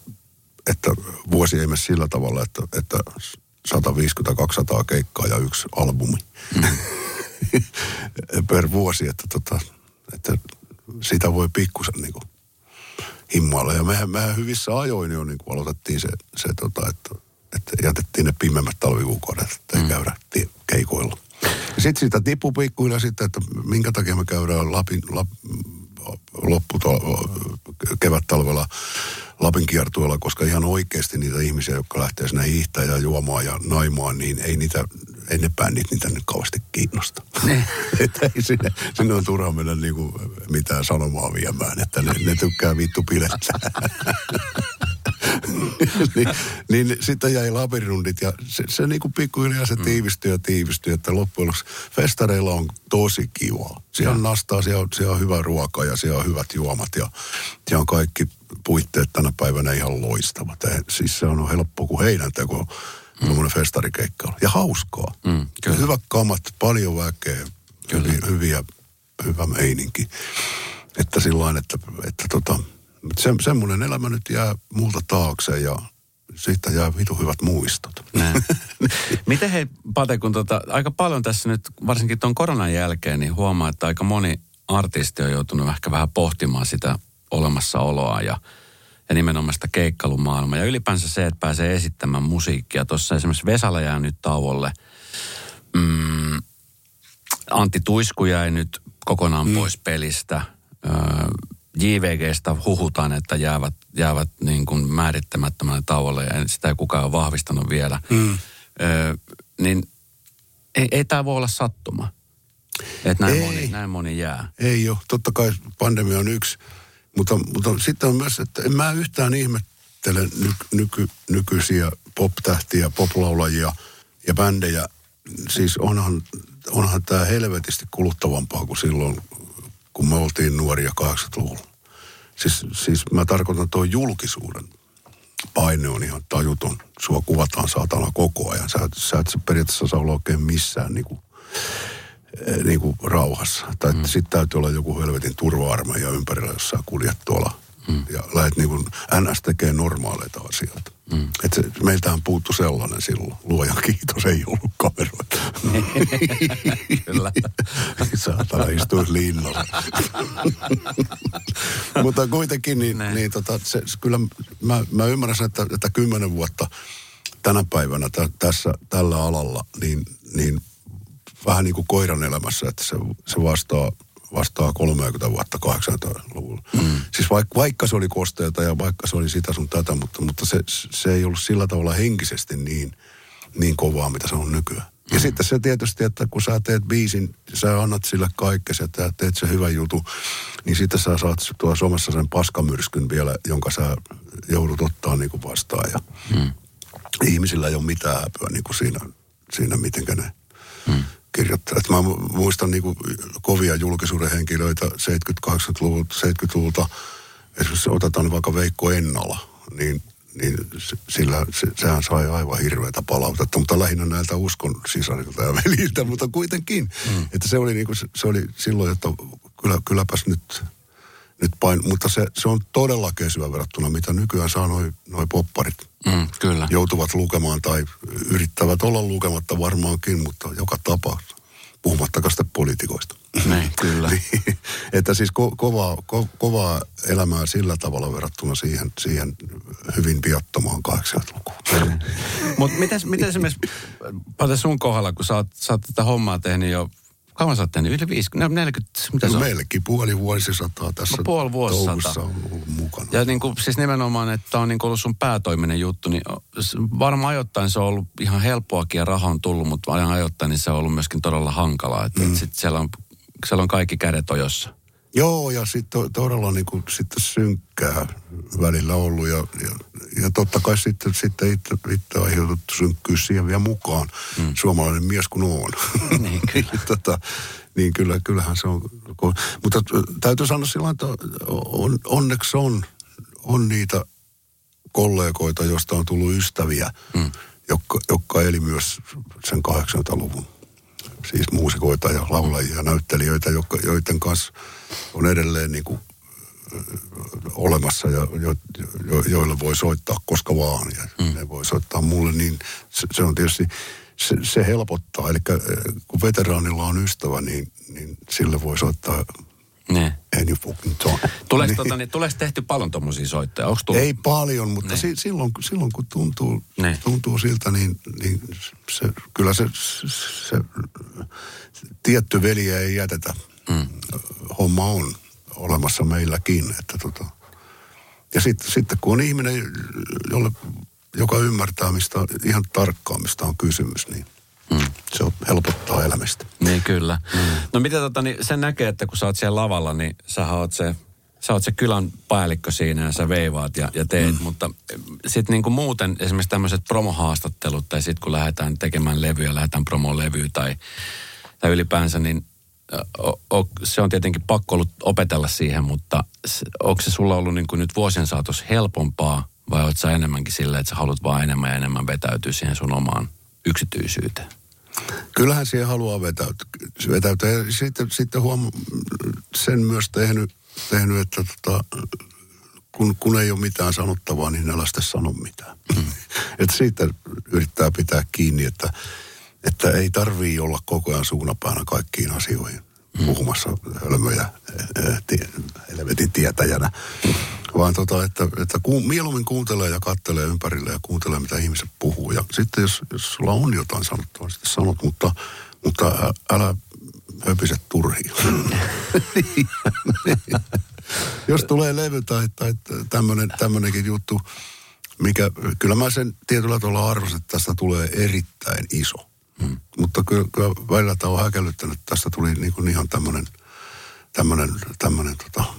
Speaker 3: että vuosi ei mene sillä tavalla, että, että 150-200 keikkaa ja yksi albumi per vuosi, että, tota, että sitä voi pikkusen niin kuin himmailla. Ja mehän, mehän hyvissä ajoin jo niin kuin aloitettiin se, se tota, että, että jätettiin ne pimemmät talvikuukaudet, että ei mm. käydä keikoilla. Sitten sitä tippui pikkuhiljaa sitten, että minkä takia me käydään Lapin, lap, loppu kevät-talvella Lapin kiertueella, koska ihan oikeasti niitä ihmisiä, jotka lähtee sinne hiihtää ja juomaan ja naimaan, niin ei niitä, ei ne bändit niitä nyt kauheasti kiinnosta. että ei sinne, sinne on turha mennä niinku mitään sanomaa viemään, että ne, ne tykkää vittu pilettää. niin, niin sitten jäi labirundit ja se, se niin kuin pikkuhiljaa se tiivistyi ja tiivistyi, että loppujen lopuksi festareilla on tosi kiva. Siellä on nastaa, siellä on, siellä on hyvä ruoka ja siellä on hyvät juomat ja siellä on kaikki puitteet tänä päivänä ihan loistavat. Ja siis se on helppo kuin heinän teko, mm. festarikeikka on. Ja hauskaa.
Speaker 2: Mm, kyllä.
Speaker 3: Hyvät kamat, paljon väkeä, hyviä, hyviä, hyvä meininki. Että sillä että, että tota, se, semmoinen elämä nyt jää multa taakse ja siitä jää vitu hyvät muistot.
Speaker 2: Näin. Miten hei, Pate, kun tota, aika paljon tässä nyt, varsinkin tuon koronan jälkeen, niin huomaa, että aika moni artisti on joutunut ehkä vähän pohtimaan sitä olemassaoloa ja, ja nimenomaan sitä keikkailumaailmaa. Ja ylipäänsä se, että pääsee esittämään musiikkia. Tuossa esimerkiksi Vesala jää nyt tauolle. Mm, Antti Tuisku jäi nyt kokonaan mm. pois pelistä. Öö, JVGstä huhutaan, että jäävät, jäävät niin kuin määrittämättömälle tauolle ja sitä ei kukaan ole vahvistanut vielä.
Speaker 3: Mm.
Speaker 2: Öö, niin ei, ei tämä voi olla sattuma. Että näin
Speaker 3: Ei.
Speaker 2: moni, näin moni jää.
Speaker 3: Ei ole. Totta kai pandemia on yksi. Mutta, mutta sitten on myös, että en mä yhtään ihmettele ny, nyky, nykyisiä pop-tähtiä, poplaulajia ja bändejä. Siis onhan, onhan tämä helvetisti kuluttavampaa kuin silloin, kun me oltiin nuoria 80-luvulla. Siis, siis mä tarkoitan tuo julkisuuden paine on ihan tajuton. Sua kuvataan saatana koko ajan. Sä, sä et periaatteessa saa olla oikein missään niin kuin, niin kuin rauhassa. Tai mm. sitten täytyy olla joku helvetin turva-armeija ympärillä, jos sä kuljet tuolla. Mm. Ja lähdet niin kuin NS tekee normaaleita asioita. Mm. Et se, meiltähän puuttu sellainen silloin. Luojan kiitos, ei ollut kameroita.
Speaker 2: Kyllä.
Speaker 3: Saatana istuisi linnalla. Mutta kuitenkin, niin,
Speaker 2: Näin.
Speaker 3: niin tota, se, se, kyllä mä, mä ymmärrän sen, että, että kymmenen vuotta tänä päivänä tä, tässä, tällä alalla, niin, niin vähän niin kuin koiran elämässä, että se, se vastaa, vastaa 30 vuotta 80-luvulla. Mm. Siis vaikka, vaikka se oli kosteita ja vaikka se oli sitä sun tätä, mutta, mutta se, se ei ollut sillä tavalla henkisesti niin, niin kovaa, mitä se on nykyään. Ja sitten se tietysti, että kun sä teet biisin, sä annat sille kaikkea, ja teet se hyvän jutun, niin sitten sä saat tuolla somessa sen paskamyrskyn vielä, jonka sä joudut ottaa niin kuin vastaan. Ja hmm. ihmisillä ei ole mitään häpyä niin kuin siinä, siinä, mitenkä ne hmm. Kirjoittaa. Et mä mu- muistan niin kuin kovia julkisuuden henkilöitä 70-80-luvulta, 70-luvulta. Esimerkiksi otetaan vaikka Veikko Ennala, niin niin sillä, se, sehän sai aivan hirveätä palautetta, mutta lähinnä näiltä uskon sisarilta ja veljiltä, mutta kuitenkin. Mm. Että se oli, niin kuin, se, se oli silloin, että kyllä, kylläpäs nyt, nyt pain, mutta se, se on todella kesyä verrattuna, mitä nykyään saa noi, noi popparit.
Speaker 2: Mm, kyllä.
Speaker 3: Joutuvat lukemaan tai yrittävät olla lukematta varmaankin, mutta joka tapauksessa. Puhumattakaan sitten poliitikoista.
Speaker 2: Niin, kyllä.
Speaker 3: Niin, että siis ko- kovaa, ko- kovaa elämää sillä tavalla verrattuna siihen, siihen hyvin viattomaan 80-lukuun.
Speaker 2: Mutta miten, miten esimerkiksi, Pate sun kohdalla, kun sä oot, sä oot tätä hommaa tehnyt jo, kauan sä oot tehnyt? Yli 50, 40, mitä se
Speaker 3: No
Speaker 2: on?
Speaker 3: meillekin puoli vuosisataa tässä
Speaker 2: No puoli vuosisataa.
Speaker 3: touhussa on ollut mukana.
Speaker 2: Ja niin kuin, siis nimenomaan, että on niin kuin ollut sun päätoiminen juttu, niin varmaan ajoittain se on ollut ihan helppoakin ja raha on tullut, mutta ajan ajoittain niin se on ollut myöskin todella hankalaa. Että mm. sitten siellä on, siellä on kaikki kädet ojossa.
Speaker 3: Joo, ja sitten to, todella niin kuin, sitten synkkää välillä ollut. Ja, ja, ja totta kai sitten, sitten itse, itse aiheutettu synkkyys siihen vielä mukaan. Mm. Suomalainen mies kun on.
Speaker 2: Niin, kyllä.
Speaker 3: tota, niin kyllä, kyllähän se on. Mutta täytyy sanoa sillä että on, onneksi on, on niitä kollegoita, joista on tullut ystäviä, mm. jotka, jotka eli myös sen 80-luvun. Siis muusikoita ja laulajia ja näyttelijöitä, jotka, joiden kanssa on edelleen niin kuin, olemassa ja jo, jo, joille voi soittaa koska vaan. Ja mm. ne voi soittaa mulle, niin se, se on tietysti, se, se helpottaa. Eli kun veteraanilla on ystävä, niin, niin sille voi soittaa
Speaker 2: Ne.
Speaker 3: any fucking time.
Speaker 2: Tuleeko,
Speaker 3: Niin.
Speaker 2: tota, niin, tuleeko tehty paljon tommosia soittoja? Tullut?
Speaker 3: Ei paljon, mutta si, silloin, silloin kun tuntuu, tuntuu siltä, niin, niin se, kyllä se, se, se tietty veljeä ei jätetä. Mm. Homma on olemassa meilläkin. Että tota. Ja sitten sit, kun on ihminen, jolle, joka ymmärtää mistä, ihan tarkkaan mistä on kysymys, niin mm. se on, helpottaa elämistä.
Speaker 2: Niin kyllä. Mm. No mitä tota, niin sen näkee, että kun sä oot siellä lavalla, niin sä oot se, sä oot se kylän päällikkö siinä ja sä veivaat ja, ja teet. Mm. Mutta sitten niinku muuten esimerkiksi tämmöiset promohaastattelut tai sitten kun lähdetään tekemään levyä, lähdetään promoon levyä tai, tai ylipäänsä, niin o, o, se on tietenkin pakko ollut opetella siihen, mutta onko se sulla ollut niin kuin nyt vuosien saatossa helpompaa vai oot sä enemmänkin silleen, että sä haluat vaan enemmän ja enemmän vetäytyä siihen sun omaan yksityisyyteen?
Speaker 3: Kyllähän siihen haluaa vetäytyä. vetäytyä. Ja sitten, sitten huom, sen myös tehnyt, tehnyt että tota, kun, kun ei ole mitään sanottavaa, niin älä sitten sano mitään. Mm. että siitä yrittää pitää kiinni, että, että ei tarvii olla koko ajan suunapäänä kaikkiin asioihin mm. puhumassa hölmöjä eh, helvetin tietäjänä. Vaan tota, että, että ku, mieluummin kuuntelee ja kattelee ympärille ja kuuntelee, mitä ihmiset puhuu. Ja sitten jos, jos sulla on jotain sanottavaa, sitten sanot, mutta, mutta ä- älä höpise turhiin. Jos tulee levy tai, tai tämmönen, tämmönenkin juttu, mikä, kyllä mä sen tietyllä tavalla arvostan, että tästä tulee erittäin iso. Hmm. Mutta kyllä, kyllä välillä tämä on häkellyttänyt. Tästä tuli niin kuin ihan tämmöinen tämmöinen, tämmöinen tota,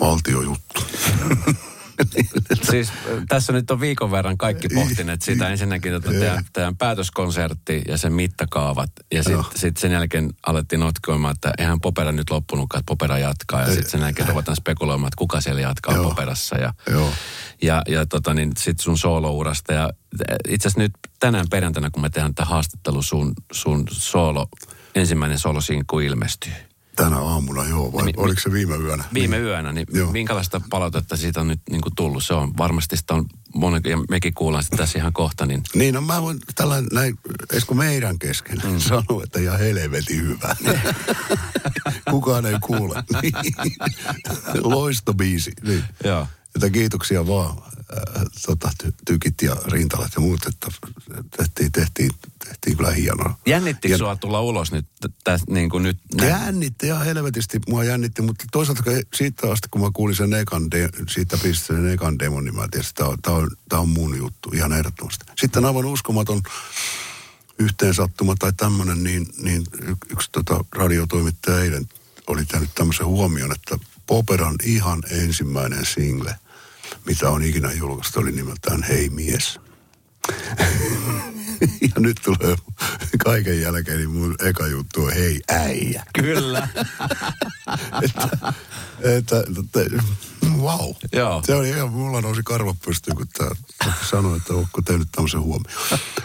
Speaker 3: valtiojuttu.
Speaker 2: siis tässä nyt on viikon verran kaikki pohtineet sitä. Ensinnäkin tota teidän, teidän päätöskonsertti ja sen mittakaavat. Ja sitten sit sen jälkeen alettiin notkioimaan, että eihän Popera nyt loppunutkaan, että Popera jatkaa. Ja sitten sen jälkeen ruvetaan spekuloimaan, että kuka siellä jatkaa Joo. Poperassa. Ja,
Speaker 3: Joo.
Speaker 2: ja, ja tota, niin sitten sun soolourasta. Ja itse asiassa nyt tänään perjantaina, kun me tehdään tätä haastattelu, sun, sun soolo, ensimmäinen soolosinkku ilmestyy.
Speaker 3: Tänä aamuna, joo. Vai niin, oliko se viime yönä?
Speaker 2: Viime niin. yönä. Niin joo. minkälaista palautetta siitä on nyt niin kuin tullut? Se on varmasti sitä on monen, ja mekin kuullaan sitä tässä ihan kohta. Niin,
Speaker 3: niin no mä voin tällainen, näin, Esko meidän kesken mm. sanoa, että ihan helvetin hyvä. Kukaan ei kuule. Loistobiisi. Niin.
Speaker 2: Joo.
Speaker 3: Että kiitoksia vaan äh, tota, ty- tykit ja rintalat ja muut, että tehtiin, tehtiin, tehtiin kyllä hienoa.
Speaker 2: Jännittikö ja, sua tulla ulos nyt? Täs, niin kuin nyt
Speaker 3: jännitti ihan helvetisti, mua jännitti, mutta toisaalta siitä asti, kun mä kuulin sen ekan, de, siitä pistin sen ekan demon, niin mä tiesin, että tämä on, tää on, tää on mun juttu ihan ehdottomasti. Sitten aivan uskomaton yhteensattuma tai tämmöinen, niin, niin yksi tota radiotoimittaja eilen oli tehnyt tämmöisen huomion, että Poperan ihan ensimmäinen single – mitä on ikinä julkaistu, oli nimeltään Hei mies. ja nyt tulee kaiken jälkeen, niin mun eka juttu on Hei äijä.
Speaker 2: Kyllä.
Speaker 3: että, että, että, wow.
Speaker 2: Joo.
Speaker 3: Se oli ihan, mulla nousi karva pystyyn, kun tämä sanoi, että onko tehnyt tämmöisen huomioon.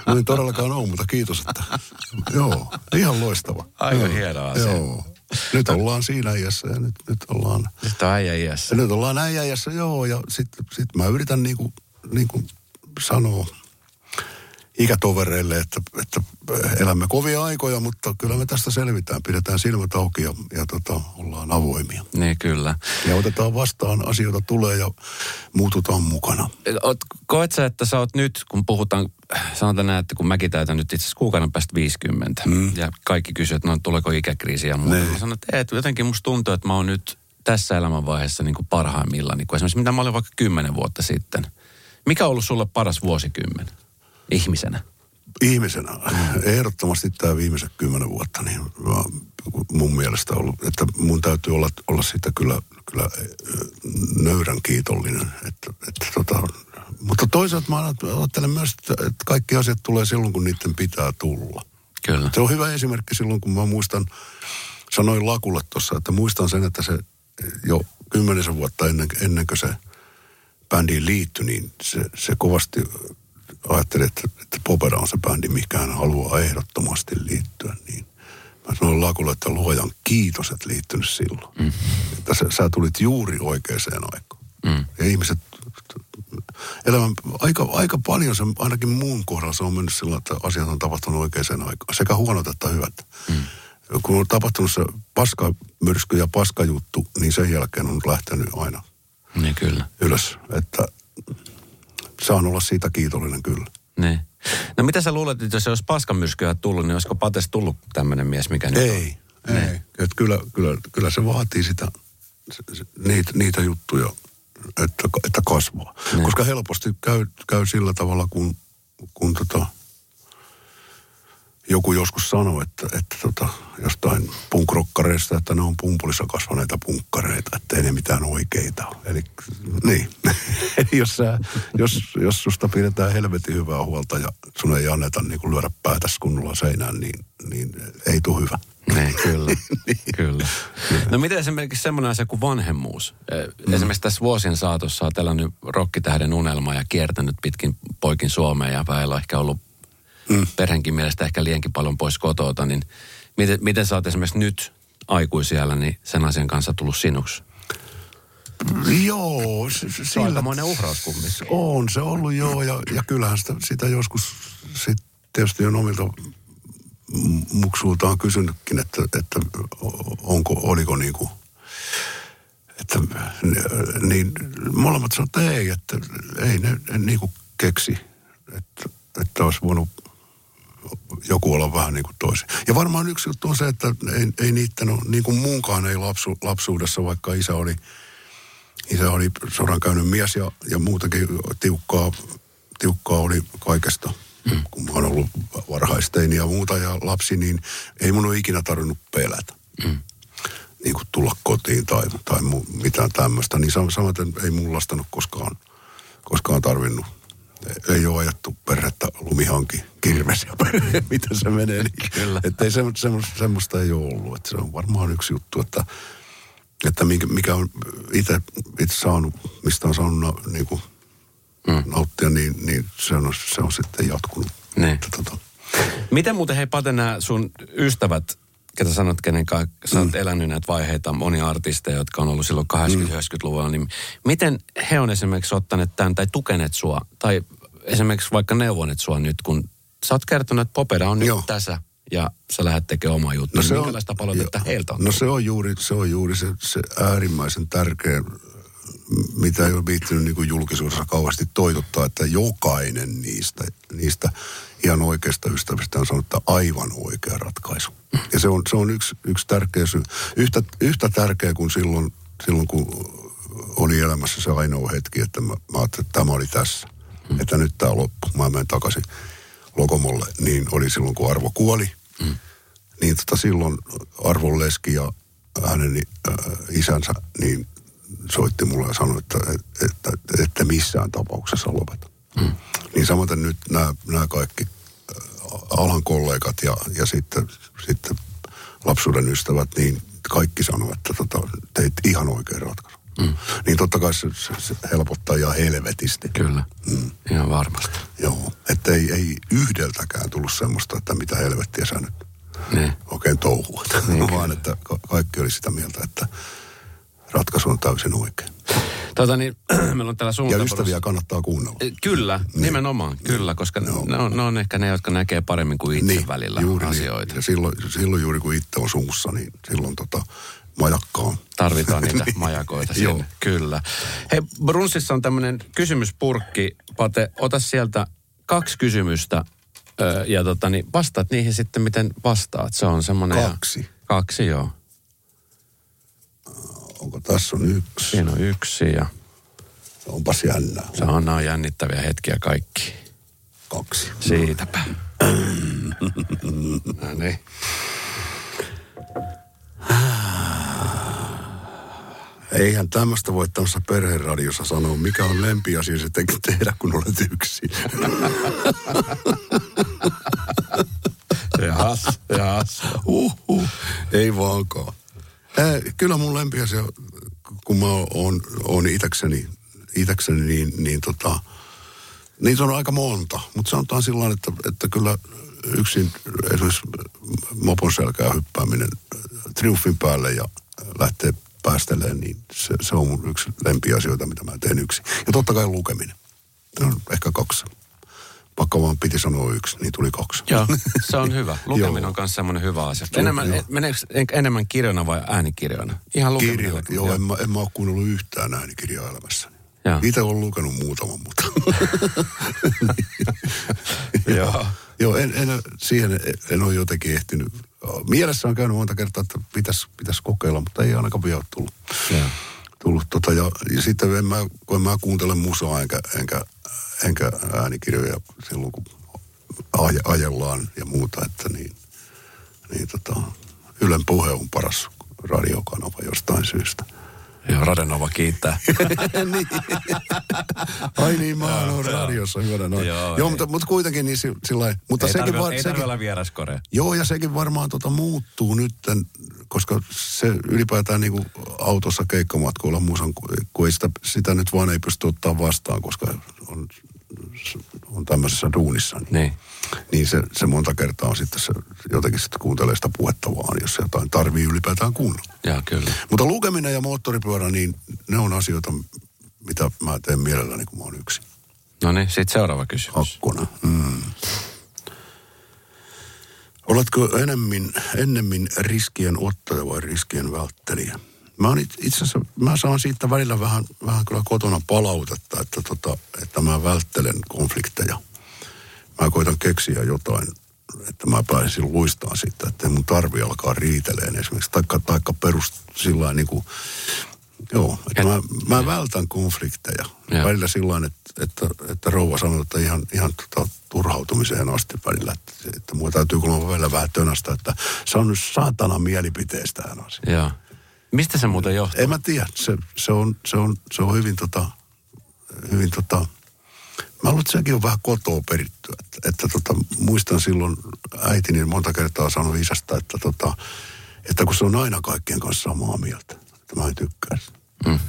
Speaker 3: Mä en todellakaan ole, mutta kiitos, että joo, ihan loistava.
Speaker 2: Aika hienoa asia.
Speaker 3: Joo. Nyt ollaan siinä iässä ja nyt, nyt ollaan...
Speaker 2: Nyt on äijä iässä.
Speaker 3: Nyt ollaan äijä iässä, joo. Ja sitten sit mä yritän niinku, niinku sanoa ikätovereille, että, että elämme kovia aikoja, mutta kyllä me tästä selvitään. Pidetään silmät auki ja, ja tota, ollaan avoimia.
Speaker 2: Niin, kyllä.
Speaker 3: Ja otetaan vastaan, asioita tulee ja muututaan mukana.
Speaker 2: Koet sä, että sä oot nyt, kun puhutaan, sanotaan näin, että kun mäkin täytän nyt itse asiassa kuukauden päästä 50, mm. ja kaikki kysyvät, että no tuleeko ikäkriisi ja muuta. Niin. Mä sanon, että, että jotenkin musta tuntuu, että mä oon nyt tässä elämänvaiheessa niin kuin parhaimmillaan, niin kuin esimerkiksi mitä mä olin vaikka kymmenen vuotta sitten. Mikä on ollut sulle paras vuosikymmen? ihmisenä?
Speaker 3: Ihmisenä. Ehdottomasti tämä viimeiset kymmenen vuotta, niin mun mielestä ollut, että mun täytyy olla, olla siitä kyllä, kyllä nöyrän kiitollinen. Että, että tota, mutta toisaalta mä ajattelen myös, että, että kaikki asiat tulee silloin, kun niiden pitää tulla.
Speaker 2: Kyllä.
Speaker 3: Se on hyvä esimerkki silloin, kun mä muistan, sanoin Lakulle tuossa, että muistan sen, että se jo kymmenisen vuotta ennen, ennen kuin se bändiin liittyi, niin se, se kovasti ajattelin, että, että Popera on se bändi, mikä hän haluaa ehdottomasti liittyä, niin mä sanoin Lakulle, että luojan kiitos, että liittynyt silloin. Mm. Että sä, sä tulit juuri oikeaan aikaan. Mm. Ja ihmiset, elämän, aika, aika paljon se, ainakin muun kohdalla se on mennyt sillä, että asiat on tapahtunut oikeaan aikaan. Sekä huonot että hyvät. Mm. Kun on tapahtunut se paskamyrsky ja paskajuttu, niin sen jälkeen on lähtenyt aina
Speaker 2: niin kyllä.
Speaker 3: ylös. Että saan olla siitä kiitollinen kyllä.
Speaker 2: Niin. No mitä sä luulet, että jos olisi paskamyrskyä tullut, niin olisiko Pates tullut tämmöinen mies, mikä nyt
Speaker 3: ei, on? Ei, ei. Että kyllä, kyllä, kyllä se vaatii sitä, niitä, niitä juttuja, että, että kasvaa. Niin. Koska helposti käy, käy sillä tavalla, kun, kun tota, joku joskus sanoi, että, että tota, jostain punkrokkareista, että ne on pumpulissa kasvaneita punkkareita, että ei ne mitään oikeita. Eli niin, jos, sä, jos, jos susta pidetään helvetin hyvää huolta ja sun ei anneta niin kuin lyödä päätäs kunnolla seinään, niin, niin ei tule hyvä.
Speaker 2: Niin, kyllä. niin. kyllä. No miten esimerkiksi semmoinen asia kuin vanhemmuus? Mm. Esimerkiksi tässä vuosien saatossa on tällainen rokkitähden unelma ja kiertänyt pitkin poikin Suomeen ja väillä ehkä ollut mm. perheenkin mielestä ehkä liiankin paljon pois kotota, niin miten, miten sä oot esimerkiksi nyt aikuisiellä niin sen asian kanssa tullut sinuksi?
Speaker 3: Joo. Se,
Speaker 2: se, se on aikamoinen uhraus kumminkin.
Speaker 3: On se ollut joo, ja, ja kyllähän sitä, sitä joskus sit tietysti on omilta muksuultaan kysynytkin, että, että onko, oliko niin kuin, että niin molemmat sanoivat, että ei, että ei ne, ne niin kuin keksi, että, että olisi voinut joku olla vähän niin kuin toisin. Ja varmaan yksi juttu on se, että ei, ei niitä, no, niin kuin muunkaan ei lapsu, lapsuudessa, vaikka isä oli, isä oli sodan käynyt mies ja, ja muutakin tiukkaa, tiukkaa oli kaikesta. Mm. Kun mä oon ollut varhaisteini ja muuta ja lapsi, niin ei mun ole ikinä tarvinnut pelätä. Mm. Niin kuin tulla kotiin tai, tai mu, mitään tämmöistä. Niin sam- samaten ei mun lastanut koskaan, koskaan tarvinnut. Ei ole ajattu perhettä lumihanki, kirves ja perhe, mitä se menee. Niin,
Speaker 2: Kyllä.
Speaker 3: Että ei semmoista, semmoista ei ole ollut. Että se on varmaan yksi juttu, että, että mikä, mikä on itse, itse saanut, mistä on saanut niin kuin, mm. nauttia, niin, niin se, on, se on sitten jatkunut.
Speaker 2: Niin.
Speaker 3: Että, tota,
Speaker 2: Miten muuten, hei Pate, nämä sun ystävät, ketä sanot, kenen kanssa sä oot elänyt näitä vaiheita, monia artisteja, jotka on ollut silloin 80-90-luvulla, niin miten he on esimerkiksi ottaneet tämän tai tukeneet sua, tai esimerkiksi vaikka neuvoneet sua nyt, kun sä oot kertonut, että Popera on nyt
Speaker 3: Joo.
Speaker 2: tässä ja sä lähdet tekemään omaa juttua. No
Speaker 3: se on-
Speaker 2: Minkälaista palautetta
Speaker 3: jo-
Speaker 2: heiltä on?
Speaker 3: No se on juuri se, on juuri se, se äärimmäisen tärkeä, mitä ei ole viittynyt niin julkisuudessa kauheasti toitottaa, että jokainen niistä, niistä ihan oikeista ystävistä on sanonut, että aivan oikea ratkaisu. Ja se on, se on yksi, yksi tärkeä syy. Yhtä, yhtä tärkeä kuin silloin, silloin, kun oli elämässä se ainoa hetki, että mä, mä ajattelin, että tämä oli tässä. Että nyt tämä loppu. Mä menen takaisin Lokomolle. Niin oli silloin, kun Arvo kuoli niin tota silloin Arvon Leski ja hänen äh, isänsä niin soitti mulle ja sanoi, että, että, että, että missään tapauksessa lopeta. Mm. Niin samaten nyt nämä, kaikki alan kollegat ja, ja sitten, sitten lapsuuden ystävät, niin kaikki sanovat, että tota, teit ihan oikein ratkaisu. Mm. Niin totta kai se, se, se helpottaa ihan helvetisti.
Speaker 2: Kyllä, mm. ihan varmasti.
Speaker 3: Joo, että ei, ei yhdeltäkään tullut semmoista, että mitä helvettiä sä nyt
Speaker 2: Niin.
Speaker 3: oikein touhua. Niin, vaan että ka- kaikki oli sitä mieltä, että ratkaisu on täysin oikein.
Speaker 2: Tota niin, meillä on täällä
Speaker 3: Ja
Speaker 2: suunnitelmassa-
Speaker 3: ystäviä kannattaa kuunnella.
Speaker 2: Eh, Kyllä, niin. nimenomaan, kyllä, koska
Speaker 3: Joo.
Speaker 2: ne on, ne on ehkä ne, jotka näkee paremmin kuin itse niin, välillä
Speaker 3: juuri
Speaker 2: asioita.
Speaker 3: Niin. Ja silloin, silloin juuri kun itse on suussa, niin silloin tota, majakkaan.
Speaker 2: Tarvitaan niitä
Speaker 3: Niin.
Speaker 2: majakoita
Speaker 3: Joo.
Speaker 2: sinne, kyllä. Hei, Brunssissa on tämmöinen kysymyspurkki. Pate, ota sieltä kaksi kysymystä ja tota, niin vastaat niihin sitten, miten vastaat. Se on semmoinen...
Speaker 3: Kaksi?
Speaker 2: Kaksi, joo.
Speaker 3: Onko tässä on yksi?
Speaker 2: Siinä on yksi ja
Speaker 3: Onpas jännää.
Speaker 2: se on jännittäviä hetkiä kaikki.
Speaker 3: Kaksi.
Speaker 2: Siitäpä. no niin.
Speaker 3: Eihän tämmöistä voi tämmöisessä perheradiossa sanoa, mikä on lempiasia se te- tehdä, kun olet yksin.
Speaker 2: Jahas, jahas.
Speaker 3: Uhuh. Ei vaankaan. Äh, kyllä mun lempiasia, kun mä oon, oon itäkseni, itäkseni niin, niin tota, niitä on aika monta. Mutta sanotaan sillä että, että kyllä yksin esimerkiksi mopon selkää hyppääminen triumfin päälle ja lähtee päästeleen, niin se, se on mun yksi lempiasioita, mitä mä teen yksin. Ja totta kai lukeminen. Ne on ehkä kaksi. Pakko vaan piti sanoa yksi, niin tuli kaksi.
Speaker 2: Joo, se on hyvä. Lukeminen
Speaker 3: Joo.
Speaker 2: on myös semmoinen hyvä asia. Enemmän,
Speaker 3: joo.
Speaker 2: meneekö enemmän kirjana vai äänikirjoina? Ihan lukeminen.
Speaker 3: Kirjo, joo, en mä, en mä ole kuunnellut yhtään äänikirjaa elämässäni.
Speaker 2: Joo.
Speaker 3: Itse olen lukenut muutaman, mutta...
Speaker 2: Joo.
Speaker 3: joo, en, en, siihen en ole jotenkin ehtinyt. Mielessä on käynyt monta kertaa, että pitäisi pitäis kokeilla, mutta ei ainakaan vielä tullut.
Speaker 2: Joo.
Speaker 3: Tullut tota, ja, ja sitten en mä, kun mä kuuntele musaa enkä, enkä, enkä äänikirjoja silloin, kun aj, ajellaan ja muuta, että niin, niin tota, Ylen puhe on paras radiokanava jostain syystä.
Speaker 2: Joo, Radenova kiittää.
Speaker 3: niin. Ai niin, mä oon radiossa hyvänä noin.
Speaker 2: Joo,
Speaker 3: Joo,
Speaker 2: ei.
Speaker 3: mutta, mutta kuitenkin niin si- sillä lailla- Mutta
Speaker 2: ei
Speaker 3: sekin,
Speaker 2: tarvi,
Speaker 3: var,
Speaker 2: ei
Speaker 3: sekin,
Speaker 2: olla vieraskorea.
Speaker 3: Joo, ja sekin varmaan tota muuttuu nyt, koska se ylipäätään niin kuin autossa keikkamatkoilla musan, kun ei sitä, sitä nyt vaan ei pysty ottaa vastaan, koska on, on tämmöisessä duunissa. Niin,
Speaker 2: Niin.
Speaker 3: niin se, se, monta kertaa on sitten se, jotenkin sitten kuuntelee sitä puhetta vaan, jos se jotain tarvii ylipäätään kuunnella.
Speaker 2: Joo, kyllä.
Speaker 3: Mutta lukeminen ja moottoripyörä, niin ne on asioita, mitä mä teen mielelläni, kun mä oon yksin.
Speaker 2: No niin, sitten seuraava kysymys.
Speaker 3: Hakkuna. Mm. Oletko enemmän, ennemmin riskien ottaja vai riskien välttelijä? Mä oon it- itse asiassa, mä saan siitä välillä vähän, vähän kyllä kotona palautetta, että, tota, että mä välttelen konflikteja. Mä koitan keksiä jotain, että mä pääsin luistaan siitä, että mun tarvi alkaa riiteleen esimerkiksi. Taikka, taikka perust sillä niin kuin, joo, että
Speaker 2: Et-
Speaker 3: mä, mä vältän konflikteja.
Speaker 2: Joo.
Speaker 3: Välillä sillä että, että, että rouva sanoi, että ihan, ihan tota, turhautumiseen asti välillä, että, että mua täytyy kuulemma vielä vähän tönästä, että se on nyt saatana mielipiteestä asia.
Speaker 2: Joo. Mistä se muuten johtuu?
Speaker 3: En mä tiedä, se, se, on, se, on, se on hyvin tota, hyvin tota, mä luulen, että sekin on vähän kotoa perittyä. Että, että tota, muistan silloin äitini monta kertaa sanoi isästä, että, tota, että kun se on aina kaikkien kanssa samaa mieltä, että mä en tykkää. Mm.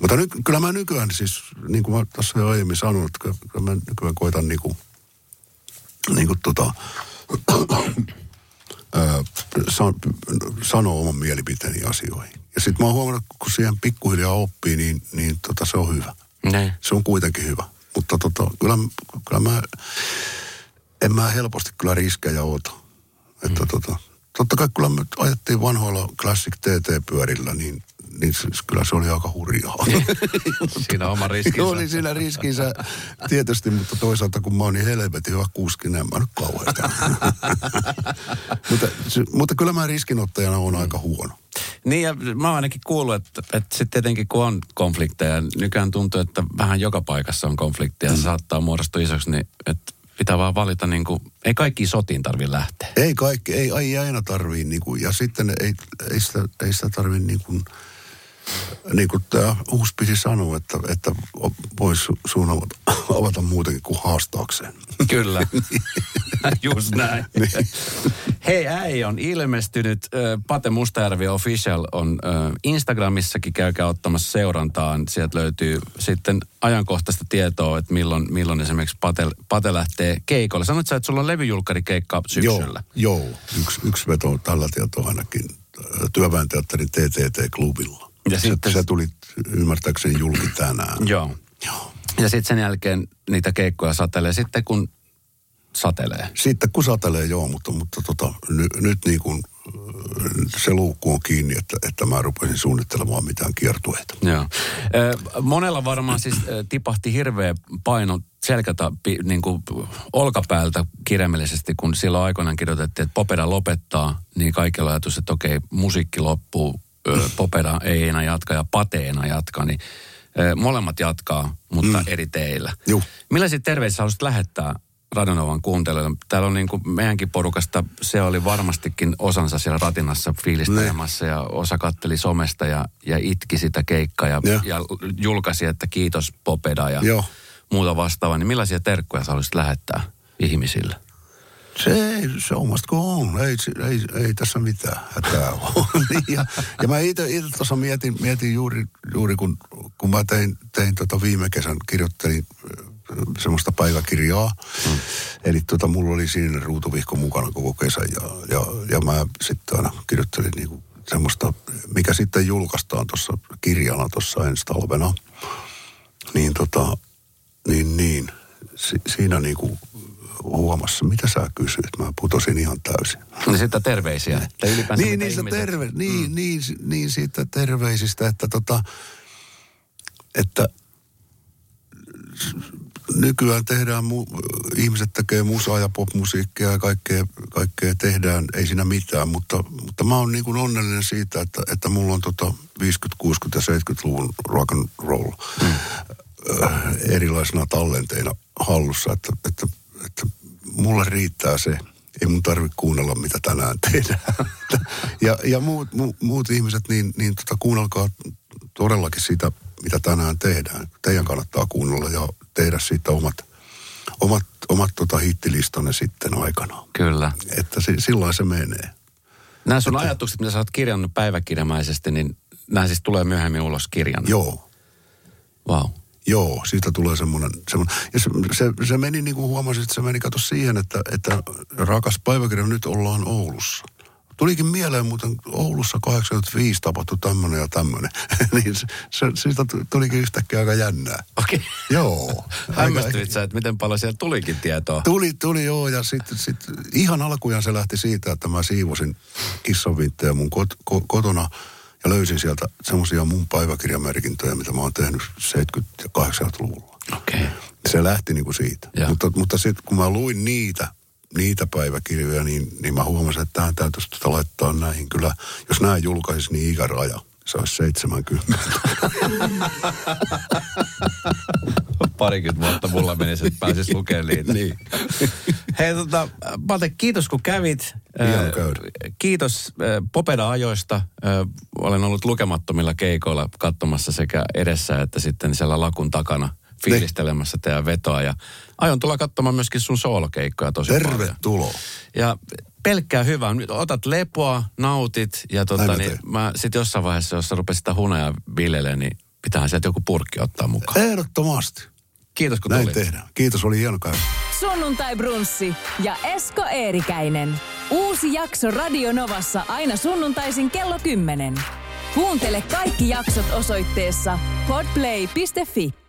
Speaker 3: Mutta ny, kyllä mä nykyään siis, niin kuin mä tuossa jo aiemmin sanoin, että kyllä mä nykyään koitan niin kuin, niin kuin tota, san, sanoa oman mielipiteeni asioihin. Ja sitten mä oon huomannut, kun siihen pikkuhiljaa oppii, niin, niin tota, se on hyvä.
Speaker 2: Ne.
Speaker 3: Se on kuitenkin hyvä. Mutta tota, kyllä, kyllä mä, en mä helposti kyllä riskejä ota. Että mm. tota, totta kai kyllä me ajettiin vanhoilla Classic TT-pyörillä, niin niin siis kyllä se oli aika hurjaa.
Speaker 2: siinä on oma riskinsä.
Speaker 3: Oli niin siinä riskinsä tietysti, mutta toisaalta kun mä oon niin helvetin hyvä kuski, niin en mä nyt kauhean. mutta, mutta kyllä mä riskinottajana on aika huono.
Speaker 2: Niin ja mä oon ainakin kuullut, että, että sitten tietenkin kun on konflikteja, nykyään tuntuu, että vähän joka paikassa on konflikteja, mm. se saattaa muodostua isoksi, niin että pitää vaan valita, niin kuin, ei kaikki sotiin tarvi lähteä.
Speaker 3: Ei kaikki, ei, ei aina tarvii, niin kuin, ja sitten ei, ei sitä, ei sitä tarvii niin kuin, niin kuin tämä Uuspisi sanoi, että, että voisi suun avata, avata muutenkin kuin haastaakseen.
Speaker 2: Kyllä, just näin. niin. Hei, äi on ilmestynyt. Pate Mustajärvi Official on Instagramissakin käykää ottamassa seurantaan. Sieltä löytyy sitten ajankohtaista tietoa, että milloin, milloin esimerkiksi Pate, Pate lähtee keikolle. Sanoit sä, että sulla on levyjulkkarikeikka syksyllä?
Speaker 3: Joo, joo. Yksi, yksi veto tällä tietoa ainakin työväenteatterin TTT-klubilla. Ja sitten... se tuli ymmärtääkseni julki tänään.
Speaker 2: Joo. Joo. Ja sitten sen jälkeen niitä keikkoja satelee sitten kun satelee.
Speaker 3: Sitten kun satelee, joo, mutta, mutta tota, ny, nyt niin kuin se luukku on kiinni, että, että mä rupesin suunnittelemaan mitään kiertueita.
Speaker 2: Joo. Monella varmaan siis tipahti hirveä paino selkätä niin kuin olkapäältä kirjaimellisesti, kun silloin aikoinaan kirjoitettiin, että Popeda lopettaa, niin kaikilla ajatus, että okei, musiikki loppuu, Popeda ei enää jatka ja Pate enää jatka, niin molemmat jatkaa, mutta mm. eri teillä.
Speaker 3: Juh.
Speaker 2: Millaisia terveisiä haluaisit lähettää Radionovan kuuntelijoille? Täällä on niin kuin meidänkin porukasta, se oli varmastikin osansa siellä ratinassa fiilistelemassa ja osa katteli somesta ja, ja itki sitä keikkaa ja, ja. ja julkaisi, että kiitos Popeda ja Joo. muuta vastaavaa. Niin millaisia terkkuja sä haluaisit lähettää ihmisille?
Speaker 3: Se se omasta kuin on. Ei, ei, ei tässä mitään hätää ole. Ja, ja mä itse tuossa mietin, mietin juuri, juuri kun, kun mä tein, tein tota viime kesän, kirjoittelin semmoista päiväkirjaa. Hmm. Eli tota, mulla oli siinä ruutuvihko mukana koko kesän ja, ja, ja mä sitten aina kirjoittelin niinku semmoista, mikä sitten julkaistaan tuossa kirjana tuossa ensi talvena. Niin tota, niin, niin. Si, siinä niinku huomassa, mitä sä kysyit? Mä putosin ihan täysin.
Speaker 2: Niin siitä terveisiä. Että
Speaker 3: niin, niistä terve, niin, mm. niin, niin, siitä terveisistä, että tota, että nykyään tehdään, mu, ihmiset tekee musaa ja popmusiikkia ja kaikkea, kaikkea tehdään, ei siinä mitään, mutta, mutta mä oon niin kuin onnellinen siitä, että, että mulla on tota 50-, 60- ja 70-luvun rock and roll mm. erilaisina tallenteina hallussa, että, että että mulle riittää se. Ei mun tarvitse kuunnella, mitä tänään tehdään. ja ja muut, mu, muut ihmiset, niin, niin tota, kuunnelkaa todellakin sitä, mitä tänään tehdään. Teidän kannattaa kuunnella ja tehdä siitä omat, omat, omat tota hittilistanne sitten aikana.
Speaker 2: Kyllä.
Speaker 3: Että se, silloin se menee.
Speaker 2: Nämä sun että, ajatukset, mitä sä oot kirjannut päiväkirjamaisesti, niin nämä siis tulee myöhemmin ulos kirjana.
Speaker 3: Joo.
Speaker 2: Wow.
Speaker 3: Joo, siitä tulee semmoinen. semmoinen. Ja se, se, se meni niin kuin huomasin, että se meni kato siihen, että, että rakas päiväkirja, nyt ollaan Oulussa. Tulikin mieleen muuten Oulussa 85 tapahtui tämmöinen ja tämmöinen. niin se, se, siitä tulikin yhtäkkiä aika jännää.
Speaker 2: Okei. Okay.
Speaker 3: Joo.
Speaker 2: Hämmästyit sä, että miten paljon siellä tulikin tietoa?
Speaker 3: Tuli, tuli joo. Ja sitten sit, ihan alkujaan se lähti siitä, että mä siivosin kissanvinttejä mun kot, ko, kotona – ja löysin sieltä semmoisia mun päiväkirjamerkintöjä, mitä mä oon tehnyt 70- ja 80-luvulla.
Speaker 2: Okei. Okay.
Speaker 3: Se lähti niin kuin siitä. Ja. Mutta, mutta sitten kun mä luin niitä, niitä päiväkirjoja, niin, niin mä huomasin, että tähän täytyisi tota laittaa näihin. Kyllä, jos nämä julkaisi, niin ikäraja. Se olisi 70.
Speaker 2: Parikymmentä vuotta mulla menisi, että pääsis lukemaan niitä.
Speaker 3: niin.
Speaker 2: Hei tota, Pate, kiitos kun kävit. Äh. Kiitos äh, Popeda-ajoista. Äh, Olen ollut lukemattomilla keikoilla katsomassa sekä edessä että sitten siellä lakun takana fiilistelemässä teidän vetoa. Ja aion tulla katsomaan myöskin sun soolokeikkoja tosi paljon.
Speaker 3: Tervetuloa.
Speaker 2: Ja pelkkää hyvää. Nyt otat lepoa, nautit ja tota, niin, mä sit jossain vaiheessa, jos sä rupesit sitä hunajaa viljelemään, niin pitäähän sieltä joku purkki ottaa mukaan.
Speaker 3: Ehdottomasti.
Speaker 2: Kiitos kun
Speaker 3: Näin
Speaker 2: tulit.
Speaker 3: tehdään. Kiitos, oli hieno käydä.
Speaker 1: Sunnuntai Brunssi ja Esko Eerikäinen. Uusi jakso Radio Novassa aina sunnuntaisin kello 10. Kuuntele kaikki jaksot osoitteessa podplay.fi.